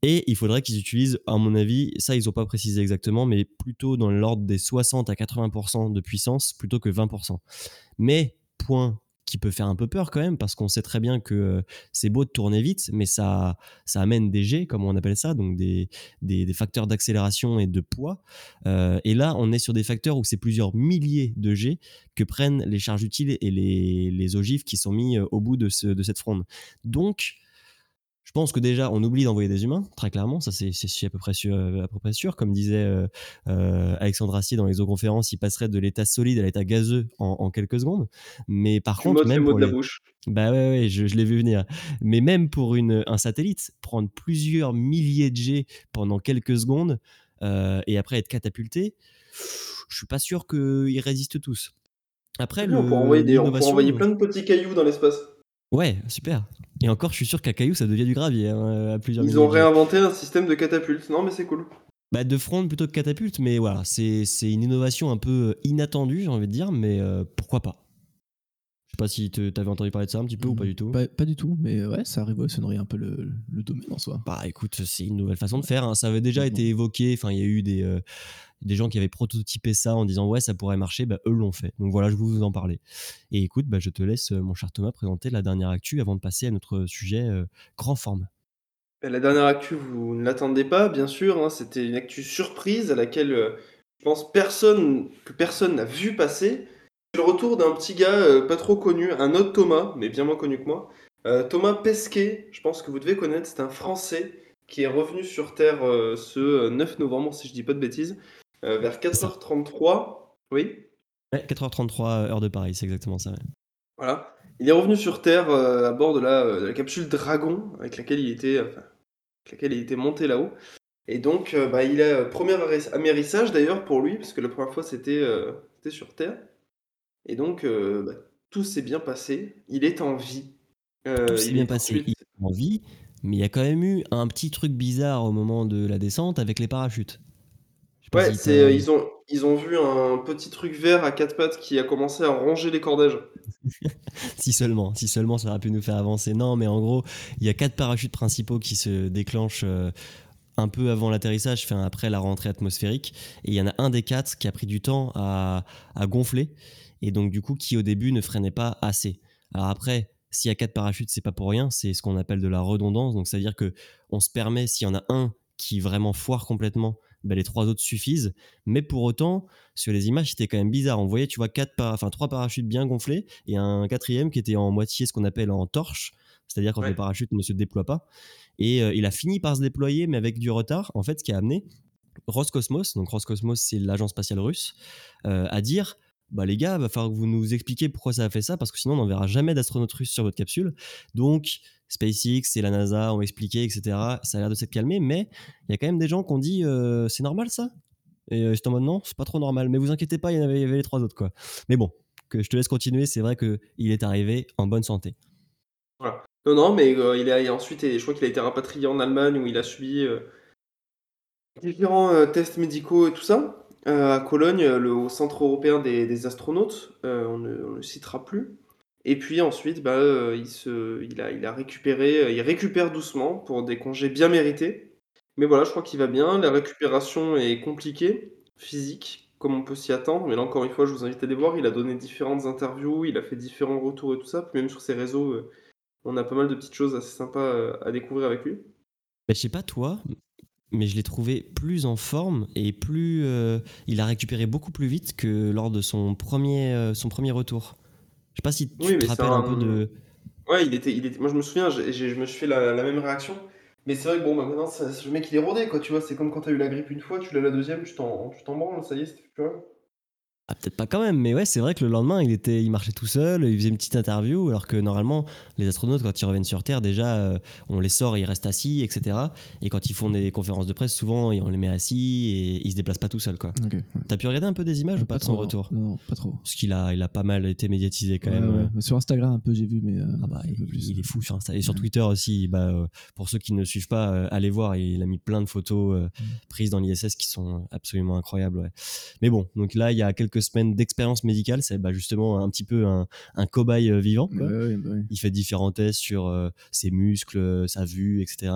A: Et il faudrait qu'ils utilisent, à mon avis, ça ils n'ont pas précisé exactement, mais plutôt dans l'ordre des 60 à 80% de puissance plutôt que 20%. Mais, point qui peut faire un peu peur quand même parce qu'on sait très bien que euh, c'est beau de tourner vite, mais ça, ça amène des G, comme on appelle ça, donc des, des, facteurs d'accélération et de poids. Euh, et là, on est sur des facteurs où c'est plusieurs milliers de G que prennent les charges utiles et les, les ogives qui sont mis euh, au bout de, ce, de cette fronde. Donc, je pense que déjà, on oublie d'envoyer des humains, très clairement, ça c'est à peu près sûr, à peu près sûr. Comme disait euh, euh, Alexandre Astier dans les conférences, il passerait de l'état solide à l'état gazeux en, quelques secondes. Mais par contre, même
B: pour de la bouche.
A: bah ouais, ouais je, l'ai vu venir. Mais même pour une, un satellite, prendre plusieurs milliers de G pendant quelques secondes euh, et après être catapulté, je suis pas sûr qu'ils résistent tous.
B: Après, le, on peut envoyer, des, on peut envoyer plein de petits cailloux dans l'espace.
A: Ouais, super. Et encore, je suis sûr qu'à Caillou, ça devient du gravier hein, à plusieurs
B: Ils ont réinventé un système de catapulte. Non, mais c'est cool.
A: Bah, de front plutôt que catapulte, mais voilà, c'est une innovation un peu inattendue, j'ai envie de dire, mais euh, pourquoi pas Je sais pas si tu avais entendu parler de ça un petit peu ou pas du tout.
C: Pas, du tout, mais ouais, ça révolutionnerait un peu le, le domaine en soi.
A: Bah écoute, c'est une nouvelle façon de faire. Hein. Ça avait déjà été évoqué, enfin, il y a eu des. Euh, des gens qui avaient prototypé ça en disant ouais ça pourrait marcher, bah, eux l'ont fait. Donc voilà, je vous en parler. Et écoute, bah, je te laisse, euh, mon cher Thomas, présenter la dernière actu avant de passer à notre sujet euh, grand forme.
B: La dernière actu, vous ne l'attendez pas, bien sûr. Hein, c'était une actu surprise à laquelle euh, je pense personne que personne n'a vu passer. Le retour d'un petit gars pas trop connu, un autre Thomas, mais bien moins connu que moi. Thomas Pesquet, je pense que vous devez connaître, c'est un Français qui est revenu sur Terre ce 9 novembre, si je dis pas de bêtises. Euh, vers 4h33. Oui?
A: Ouais, 4h33 heure de Paris, c'est exactement ça.
B: Voilà. Il est revenu sur Terre euh, à bord de la, de la, capsule Dragon avec laquelle il était, enfin, avec laquelle il était monté là-haut. Et donc, euh, bah, il a premier amérissage d'ailleurs pour lui, parce que la première fois c'était sur Terre. Et donc, bah, tout s'est bien passé. Il est en vie.
A: tout s'est bien passé. Il est en vie, mais il y a quand même eu un petit truc bizarre au moment de la descente avec les parachutes
B: Ouais, c'est, ils, ont, ils ont vu un petit truc vert à quatre pattes qui a commencé à ronger les cordages. <laughs>
A: si seulement, si seulement ça aurait pu nous faire avancer. Non, mais en gros, il y a quatre parachutes principaux qui se déclenchent un peu avant l'atterrissage, enfin après la rentrée atmosphérique. Et il y en a un des quatre qui a pris du temps à, gonfler. Et donc, du coup, qui au début ne freinait pas assez. Alors après, s'il y a quatre parachutes, c'est pas pour rien. C'est ce qu'on appelle de la redondance. Donc, c'est-à-dire que on se permet, s'il y en a un qui vraiment foire complètement, ben, les trois autres suffisent. Mais pour autant, sur les images, c'était quand même bizarre. On voyait, tu vois, quatre enfin, trois parachutes bien gonflés et un quatrième qui était en moitié ce qu'on appelle en torche, c'est-à-dire quand le parachute ne se déploie pas. Et euh, il a fini par se déployer, mais avec du retard, en fait, ce qui a amené Roscosmos, donc Roscosmos, c'est l'agence spatiale russe, euh, à dire bah les gars, va falloir que vous nous expliquiez pourquoi ça a fait ça, parce que sinon on n'enverra jamais d'astronautes russes sur votre capsule. Donc SpaceX et la NASA ont expliqué, etc. Ça a l'air de s'être calmé, mais il y a quand même des gens qui ont dit euh, c'est normal ça? Et c'est en mode non, c'est pas trop normal, mais vous inquiétez pas, il y, avait, avait les trois autres quoi. Mais bon, que je te laisse continuer, c'est vrai qu'il est arrivé en bonne santé.
B: Voilà. Non, non, mais euh, il a ensuite, je crois qu'il a été rapatrié en Allemagne où il a subi euh, différents euh, tests médicaux et tout ça. À Cologne, au Centre européen des, astronautes, on ne, le citera plus. Et puis ensuite, bah, il, se, il, a, récupéré, il récupère doucement pour des congés bien mérités. Mais voilà, je crois qu'il va bien. La récupération est compliquée, physique, comme on peut s'y attendre. Mais là, encore une fois, je vous invite à aller voir. Il a donné différentes interviews, il a fait différents retours et tout ça. même sur ses réseaux, on a pas mal de petites choses assez sympas euh, à découvrir avec lui.
A: Bah, je sais pas toi, mais je l'ai trouvé plus en forme et plus. Euh, il a récupéré beaucoup plus vite que lors de son premier, euh, son premier retour. Je sais pas si tu te rappelles un... peu de.
B: Ouais, il était, il était... moi je me souviens, je me suis fait la, même réaction. Mais c'est vrai que bon, bah, maintenant, le mec il est rodé, quoi, tu vois. C'est comme quand t'as eu la grippe une fois, tu l'as la deuxième, tu t'en branles, ça y est, c'était plus.
A: Ah, peut-être pas quand même, mais ouais, c'est vrai que le lendemain, il, était, il marchait tout seul, il faisait une petite interview, alors que normalement, les astronautes, quand ils reviennent sur Terre, déjà, euh, on les sort ils restent assis, etc. Et quand ils font des conférences de presse, souvent, on les met assis et ils se déplacent pas tout seuls, quoi. T'as pu regarder un peu des images ou pas, de son retour
C: Non, pas trop.
A: Parce qu'il a, il a pas mal été médiatisé quand même.
C: Sur Instagram, un peu, j'ai vu, mais. Euh,
A: ah bah, il, est fou sur Instagram. Et sur Twitter aussi, bah, euh, pour ceux qui ne le suivent pas, allez voir, il a mis plein de photos prises dans l'ISS qui sont absolument incroyables, ouais. Mais bon, donc là, il y a quelques semaines d'expérience médicale, c'est bah, justement un petit peu un, cobaye euh, vivant. Bah il fait différents tests sur euh, ses muscles, euh, sa vue, etc.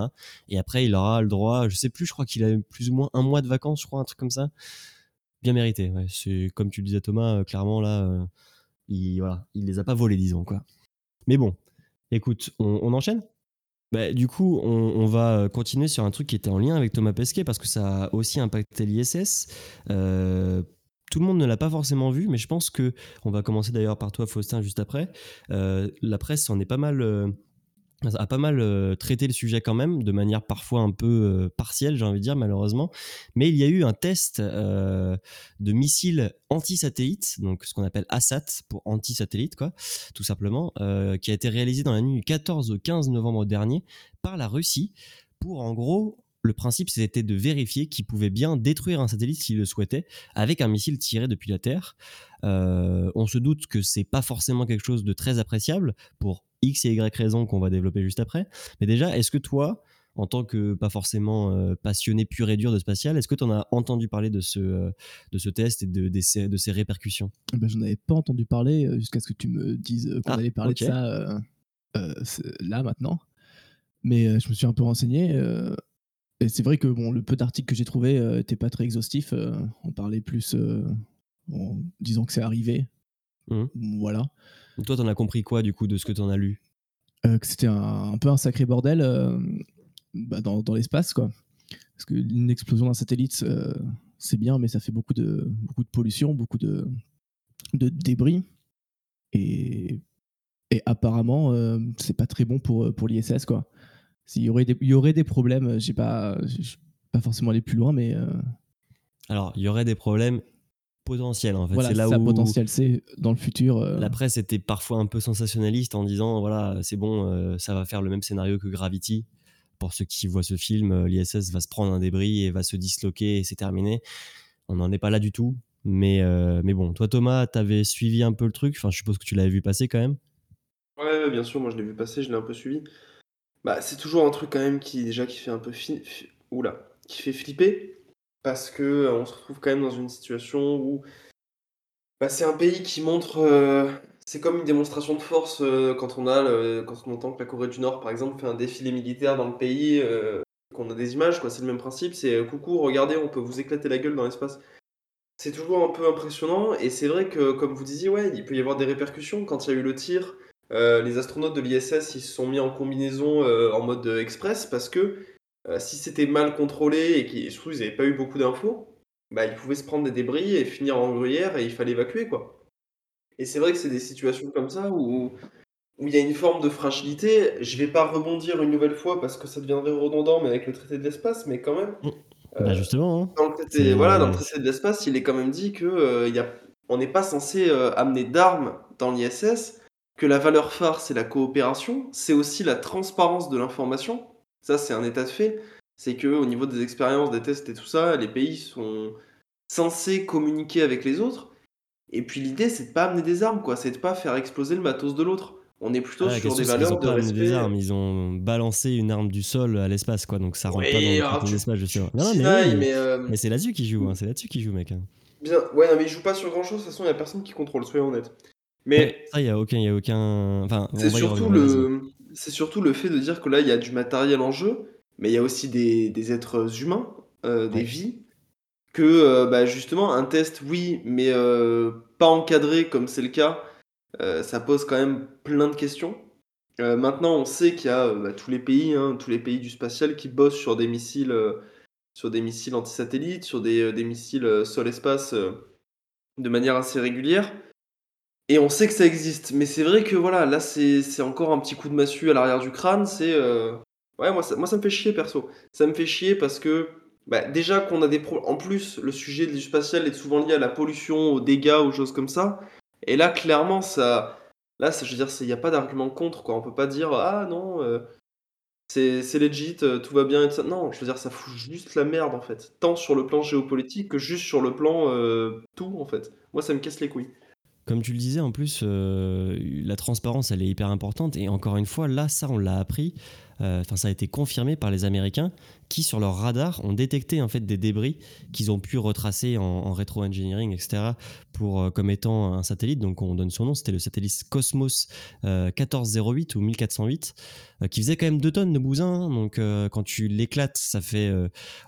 A: Et après, il aura le droit, je sais plus, je crois qu'il a plus ou moins un mois de vacances, je crois, un truc comme ça. Bien mérité. C'est comme tu le disais Thomas, clairement là, il voilà, il les a pas volés, disons quoi. Mais bon, écoute, on, enchaîne? Bah, du coup, on, va continuer sur un truc qui était en lien avec Thomas Pesquet parce que ça a aussi impacté l'ISS. Euh, tout le monde ne l'a pas forcément vu, mais je pense que, on va commencer d'ailleurs par toi Faustin juste après, euh, la presse en. Euh, a pas mal euh, traité le sujet quand même, de manière parfois un peu partielle, j'ai envie de dire, malheureusement. Mais il y a eu un test de missile anti-satellite, donc ce qu'on appelle ASAT pour anti-satellite, quoi, tout simplement, qui a été réalisé dans la nuit du 14 au 15 novembre dernier par la Russie pour en gros le principe, c'était de vérifier qu'il pouvait bien détruire un satellite s'il le souhaitait avec un missile tiré depuis la Terre. Euh, on se doute que c'est pas forcément quelque chose de très appréciable pour X et Y raisons qu'on va développer juste après. Mais déjà, est-ce que toi, en tant que pas forcément euh, passionné pur et dur de spatial, est-ce que tu en as entendu parler de ce, euh, de ce test et de, de, ses, de ses répercussions?
C: Eh ben, Je n'en avais pas entendu parler jusqu'à ce que tu me dises qu'on ah, allait parler de ça là maintenant. Mais je me suis un peu renseigné. Et c'est vrai que bon, le peu d'articles que j'ai trouvé n'étaient euh, pas très exhaustifs. Euh, on parlait plus euh, en disant que c'est arrivé. Mmh. Voilà.
A: toi, t'en as compris quoi du coup de ce que t'en as lu?
C: Que c'était un, peu un sacré bordel bah, dans, dans l'espace, quoi. Parce qu'une explosion d'un satellite, c'est bien, mais ça fait beaucoup de, beaucoup de pollution, beaucoup de, de débris. Et, et apparemment, c'est pas très bon pour, pour l'ISS, quoi. S'il y aurait des, il y aurait des problèmes, euh, j'ai pas, pas forcément aller plus loin, mais. Euh,
A: Alors, il y aurait des problèmes potentiels en fait.
C: Voilà, c'est là ça, où potentiel, c'est dans le futur. Euh,
A: La presse était parfois un peu sensationnaliste en disant voilà, c'est bon, ça va faire le même scénario que Gravity. Pour ceux qui voient ce film, l'ISS va se prendre un débris et va se disloquer et c'est terminé. On n'en est pas là du tout. Mais, mais bon, toi Thomas, tu avais suivi un peu le truc? Enfin, je suppose que tu l'avais vu passer quand même.
B: Ouais, bien sûr, moi je l'ai vu passer, je l'ai un peu suivi. Bah, c'est toujours un truc quand même qui déjà qui fait un peu fi... Oula, qui fait flipper parce que on se retrouve quand même dans une situation où bah, c'est un pays qui montre. c'est comme une démonstration de force quand on a quand on entend que la Corée du Nord, par exemple, fait un défilé militaire dans le pays, qu'on a des images, quoi. C'est le même principe. C'est coucou, regardez, on peut vous éclater la gueule dans l'espace. C'est toujours un peu impressionnant et c'est vrai que, comme vous disiez, ouais, il peut y avoir des répercussions quand il y a eu le tir. Les astronautes de l'ISS ils se sont mis en combinaison en mode express parce que si c'était mal contrôlé et qu'ils n'avaient pas eu beaucoup d'infos, bah, ils pouvaient se prendre des débris et finir en gruyère et il fallait évacuer quoi. Et c'est vrai que c'est des situations comme ça où où il y a une forme de fragilité. Je vais pas rebondir une nouvelle fois parce que ça deviendrait redondant, mais avec le traité de l'espace, mais quand même.
A: Mmh. Bah, justement. Hein.
B: Dans le traité, voilà, dans le traité de l'espace, il est quand même dit que euh, y a, on n'est pas censé euh, amener d'armes dans l'ISS, que la valeur phare c'est la coopération, c'est aussi la transparence de l'information. Ça, c'est un état de fait. C'est que au niveau des expériences, des tests et tout ça, les pays sont censés communiquer avec les autres. Et puis l'idée, c'est de pas amener des armes, quoi. C'est de pas faire exploser le matos de l'autre. On est plutôt sur des valeurs de respect. Des
A: armes, ils ont balancé une arme du sol à l'espace, quoi. Donc ça rentre pas dans l'espace, je sais.
B: Non,
A: mais,
B: euh,
A: mais, c'est là-dessus qu'ils jouent. Hein. C'est là-dessus qu'ils jouent, mec. Hein.
B: Bien. Ouais, non, mais ils jouent pas sur grand-chose. De toute façon, il y a personne qui contrôle. Soyons honnêtes. Mais
A: ça, il y a aucun, y a aucun. Enfin,
B: c'est surtout le, c'est surtout le fait de dire que là, il y a du matériel en jeu, mais il y a aussi des, des êtres humains, euh, des vies, que euh, bah, justement un test, oui, mais pas encadré comme c'est le cas. ça pose quand même plein de questions. Euh, maintenant, on sait qu'il y a euh, bah, tous les pays, hein, tous les pays du spatial qui bossent sur des missiles, euh, sur des missiles antisatellites, sur des, des missiles sol-espace de manière assez régulière. Et on sait que ça existe. Mais c'est vrai que voilà, là, c'est encore un petit coup de massue à l'arrière du crâne. C'est ouais, moi ça, moi ça me fait chier perso. Ça me fait chier parce que bah, déjà qu'on a des problèmes. En plus, le sujet du spatial est souvent lié à la pollution, aux dégâts, aux choses comme ça. Et là, clairement, ça Là, je veux dire, il n'y a pas d'argument contre, quoi. On peut pas dire ah non, euh, c'est legit, euh, tout va bien et. Non, je veux dire, ça fout juste la merde en fait. Tant sur le plan géopolitique que juste sur le plan euh, tout en fait. Moi, ça me casse les couilles.
A: Comme tu le disais, en plus, la transparence, elle est hyper importante. Et encore une fois, là, ça, on l'a appris. Enfin, ça a été confirmé par les Américains qui, sur leur radar, ont détecté en fait des débris qu'ils ont pu retracer en, rétro-engineering, etc., pour, euh, comme étant un satellite. Donc, on donne son nom, c'était le satellite Cosmos 1408 euh, ou 1408, euh, qui faisait quand même 2 tonnes de bousin. Hein. donc, quand tu l'éclates, ça fait.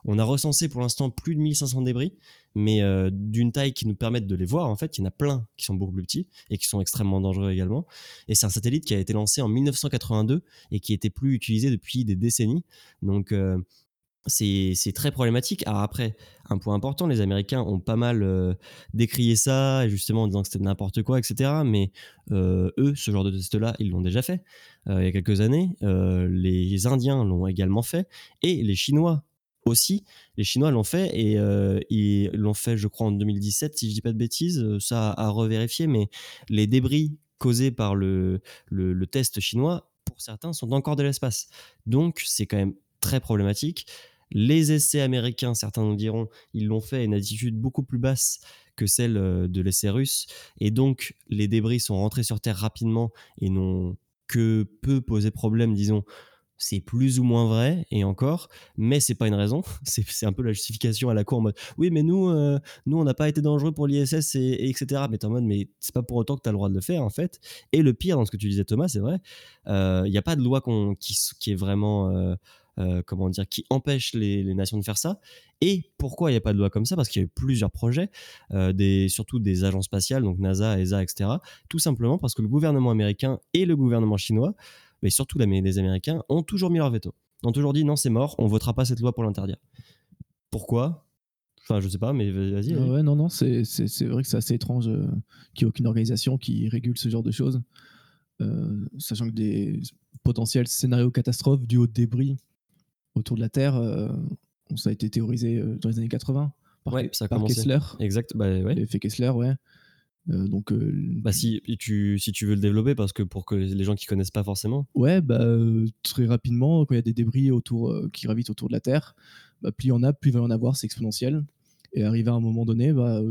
A: on a recensé pour l'instant plus de 1500 débris, mais d'une taille qui nous permette de les voir. En fait, il y en a plein qui sont beaucoup plus petits et qui sont extrêmement dangereux également. Et c'est un satellite qui a été lancé en 1982 et qui était plus utilisé depuis des décennies. Donc, c'est très problématique. Alors après, un point important, les Américains ont pas mal euh, décrié ça, justement en disant que c'était n'importe quoi, etc. Mais euh, eux, ce genre de test-là, ils l'ont déjà fait euh, il y a quelques années. les Indiens l'ont également fait. Et les Chinois aussi. Les Chinois l'ont fait et ils l'ont fait, je crois, en 2017, si je dis pas de bêtises. Ça à revérifier, mais les débris causés par le, le test chinois, pour certains, sont encore de l'espace. Donc, c'est quand même très problématique. Les essais américains, certains nous diront, ils l'ont fait à une altitude beaucoup plus basse que celle euh, de l'essai russe. Et donc, les débris sont rentrés sur Terre rapidement et n'ont que peu posé problème, disons. C'est plus ou moins vrai, et encore, mais c'est pas une raison. <laughs> C'est un peu la justification à la cour en mode oui, mais nous, euh, nous on n'a pas été dangereux pour l'ISS, et, etc. Mais en mode, mais c'est pas pour autant que tu as le droit de le faire, en fait. Et le pire dans ce que tu disais, Thomas, c'est vrai, euh, il n'y a pas de loi qui, est vraiment. Euh, comment dire, qui empêche les, nations de faire ça. Et pourquoi il n'y a pas de loi comme ça? Parce qu'il y a eu plusieurs projets, euh, des, surtout des agences spatiales, donc NASA, ESA, etc. Tout simplement parce que le gouvernement américain et le gouvernement chinois, mais surtout les Américains, ont toujours mis leur veto. Ont toujours dit non, c'est mort, on votera pas cette loi pour l'interdire. Pourquoi? Enfin, je sais pas, mais vas-y.
C: Ouais, non, non, c'est vrai que c'est assez étrange euh, qu'il n'y ait aucune organisation qui régule ce genre de choses. sachant que des potentiels scénarios catastrophes dus aux débris autour de la Terre, euh, ça a été théorisé euh, dans les années 80 par, Kessler.
A: Exact, bah ouais.
C: L'effet Kessler, ouais. Euh, donc,
A: bah si tu, si tu veux le développer, parce que pour que les gens qui connaissent pas forcément.
C: Ouais, bah, très rapidement, quand il y a des débris autour, qui gravitent autour de la Terre, bah, plus il y en a, plus il va y en avoir, c'est exponentiel. Et arrivé à un moment donné, bah,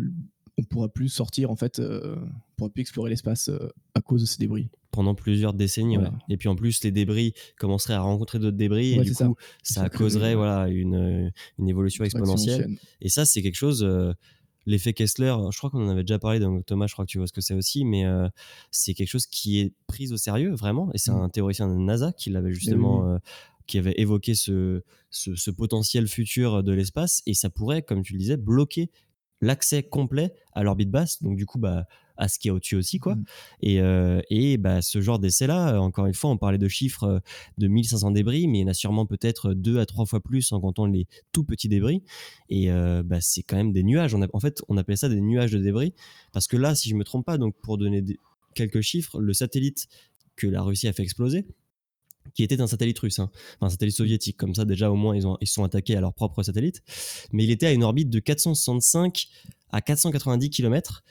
C: on pourra plus sortir, en fait, on pourra plus explorer l'espace à cause de ces débris.
A: pendant plusieurs décennies. ouais. Et puis en plus, les débris commenceraient à rencontrer d'autres débris et du coup,
C: ça.
A: causerait voilà, une, une évolution exponentielle.
C: Exponentielle.
A: Et ça, c'est quelque chose. euh, L'effet Kessler, je crois qu'on en avait déjà parlé, donc Thomas, je crois que tu vois ce que c'est aussi, mais euh, c'est quelque chose qui est pris au sérieux, vraiment. Et c'est
C: Mm.
A: un théoricien de NASA qui l'avait justement,
C: oui.
A: euh, qui avait évoqué ce, ce, ce potentiel futur de l'espace. Et ça pourrait, comme tu le disais, bloquer l'accès complet à l'orbite basse, donc du coup, bah, à ce qui est au-dessus aussi, quoi.
C: Mm.
A: Et, euh, et bah, ce genre d'essai-là, encore une fois, on parlait de chiffres euh, de 1500 débris, mais il y en a sûrement peut-être deux à trois fois plus en comptant les tout petits débris. Et euh, bah, c'est quand même des nuages. On a- en fait, on appelait ça des nuages de débris. Parce que là, si je me trompe pas, donc pour donner des- quelques chiffres, le satellite que la Russie a fait exploser, qui était un satellite russe, hein, enfin, un satellite soviétique, comme ça déjà au moins ils, ont, ils sont attaqués à leur propre satellite, mais il était à une orbite de 465 à 490 km.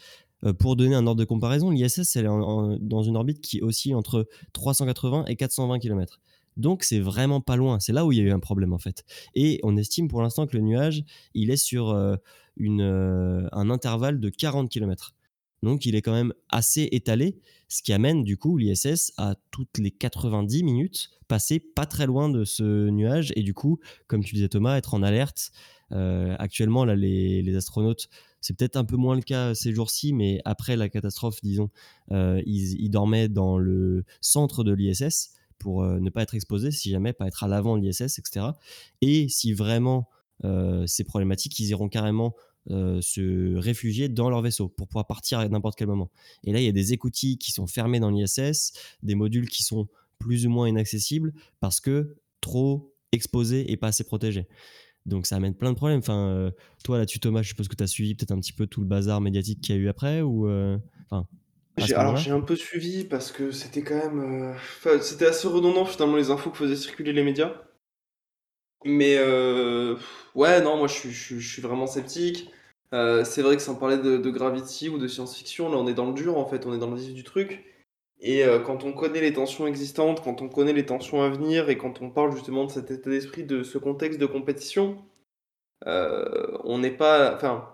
A: Euh, pour donner un ordre de comparaison, l'ISS elle est dans une orbite qui oscille entre 380 et 420 km. Donc c'est vraiment pas loin, c'est là où il y a eu un problème en fait. Et on estime pour l'instant que le nuage, il est sur euh, euh, un intervalle de 40 km. Donc il est quand même assez étalé, ce qui amène du coup l'ISS à toutes les 90 minutes passer pas très loin de ce nuage et du coup, comme tu disais Thomas, être en alerte. Actuellement, là, les astronautes, c'est peut-être un peu moins le cas ces jours-ci, mais après la catastrophe, disons, euh, ils, dormaient dans le centre de l'ISS pour euh, ne pas être exposés, si jamais, pas être à l'avant de l'ISS, etc. Et si vraiment euh, c'est problématique, ils iront carrément euh, se réfugier dans leur vaisseau pour pouvoir partir à n'importe quel moment. Et là, il y a des écoutilles qui sont fermées dans l'ISS, des modules qui sont plus ou moins inaccessibles parce que trop exposés et pas assez protégés. Donc ça amène plein de problèmes. Enfin, euh, toi là-dessus, Thomas, je suppose que tu as suivi peut-être un petit peu tout le bazar médiatique qu'il y a eu après ou euh, enfin,
B: alors j'ai un peu suivi parce que c'était quand même, euh, enfin, c'était assez redondant finalement les infos que faisaient circuler les médias. Mais ouais, non, moi je suis, je suis- je suis vraiment sceptique. C'est vrai que sans parler de, de Gravity ou de science-fiction, là on est dans le dur en fait, on est dans le vif du truc. Et euh, quand on connaît les tensions existantes, quand on connaît les tensions à venir et quand on parle justement de cet état d'esprit, de ce contexte de compétition, euh, on n'est pas. Enfin,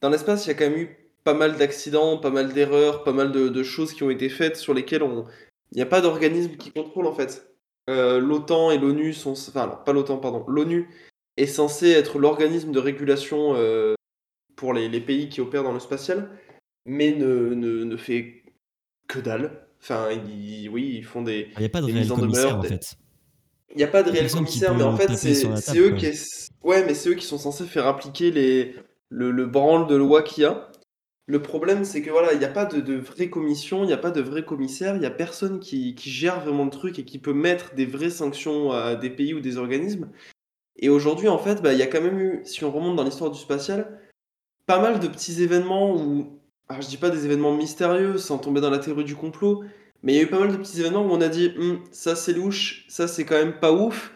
B: dans l'espace, il y a quand même eu pas mal d'accidents, pas mal d'erreurs, pas mal de, choses qui ont été faites sur lesquelles on... il n'y a pas d'organisme qui contrôle en fait. Euh, L'OTAN et l'ONU sont. Enfin, pas l'OTAN, pardon. L'ONU est censé être l'organisme de régulation pour les, les pays qui opèrent dans le spatial, mais ne, ne, ne fait que dalle. Enfin, ils- oui, ils font des.
A: Il n'y a pas de réel commissaire
B: demeure,
A: en fait.
B: Il n'y a pas de réel commissaire, mais en fait, c'est eux qui est- ouais, mais eux qui sont censés faire appliquer les le, le branle de loi qu'il y a. Le problème, c'est que voilà, il n'y a pas de, de vraie commission, il n'y a pas de vrai commissaire, il n'y a personne qui, qui gère vraiment le truc et qui peut mettre des vraies sanctions à des pays ou des organismes. Et aujourd'hui, en fait, bah, il y a quand même eu, si on remonte dans l'histoire du spatial, pas mal de petits événements où, alors je dis pas des événements mystérieux sans tomber dans la théorie du complot, mais il y a eu pas mal de petits événements où on a dit Hum, ça c'est louche, ça c'est quand même pas ouf,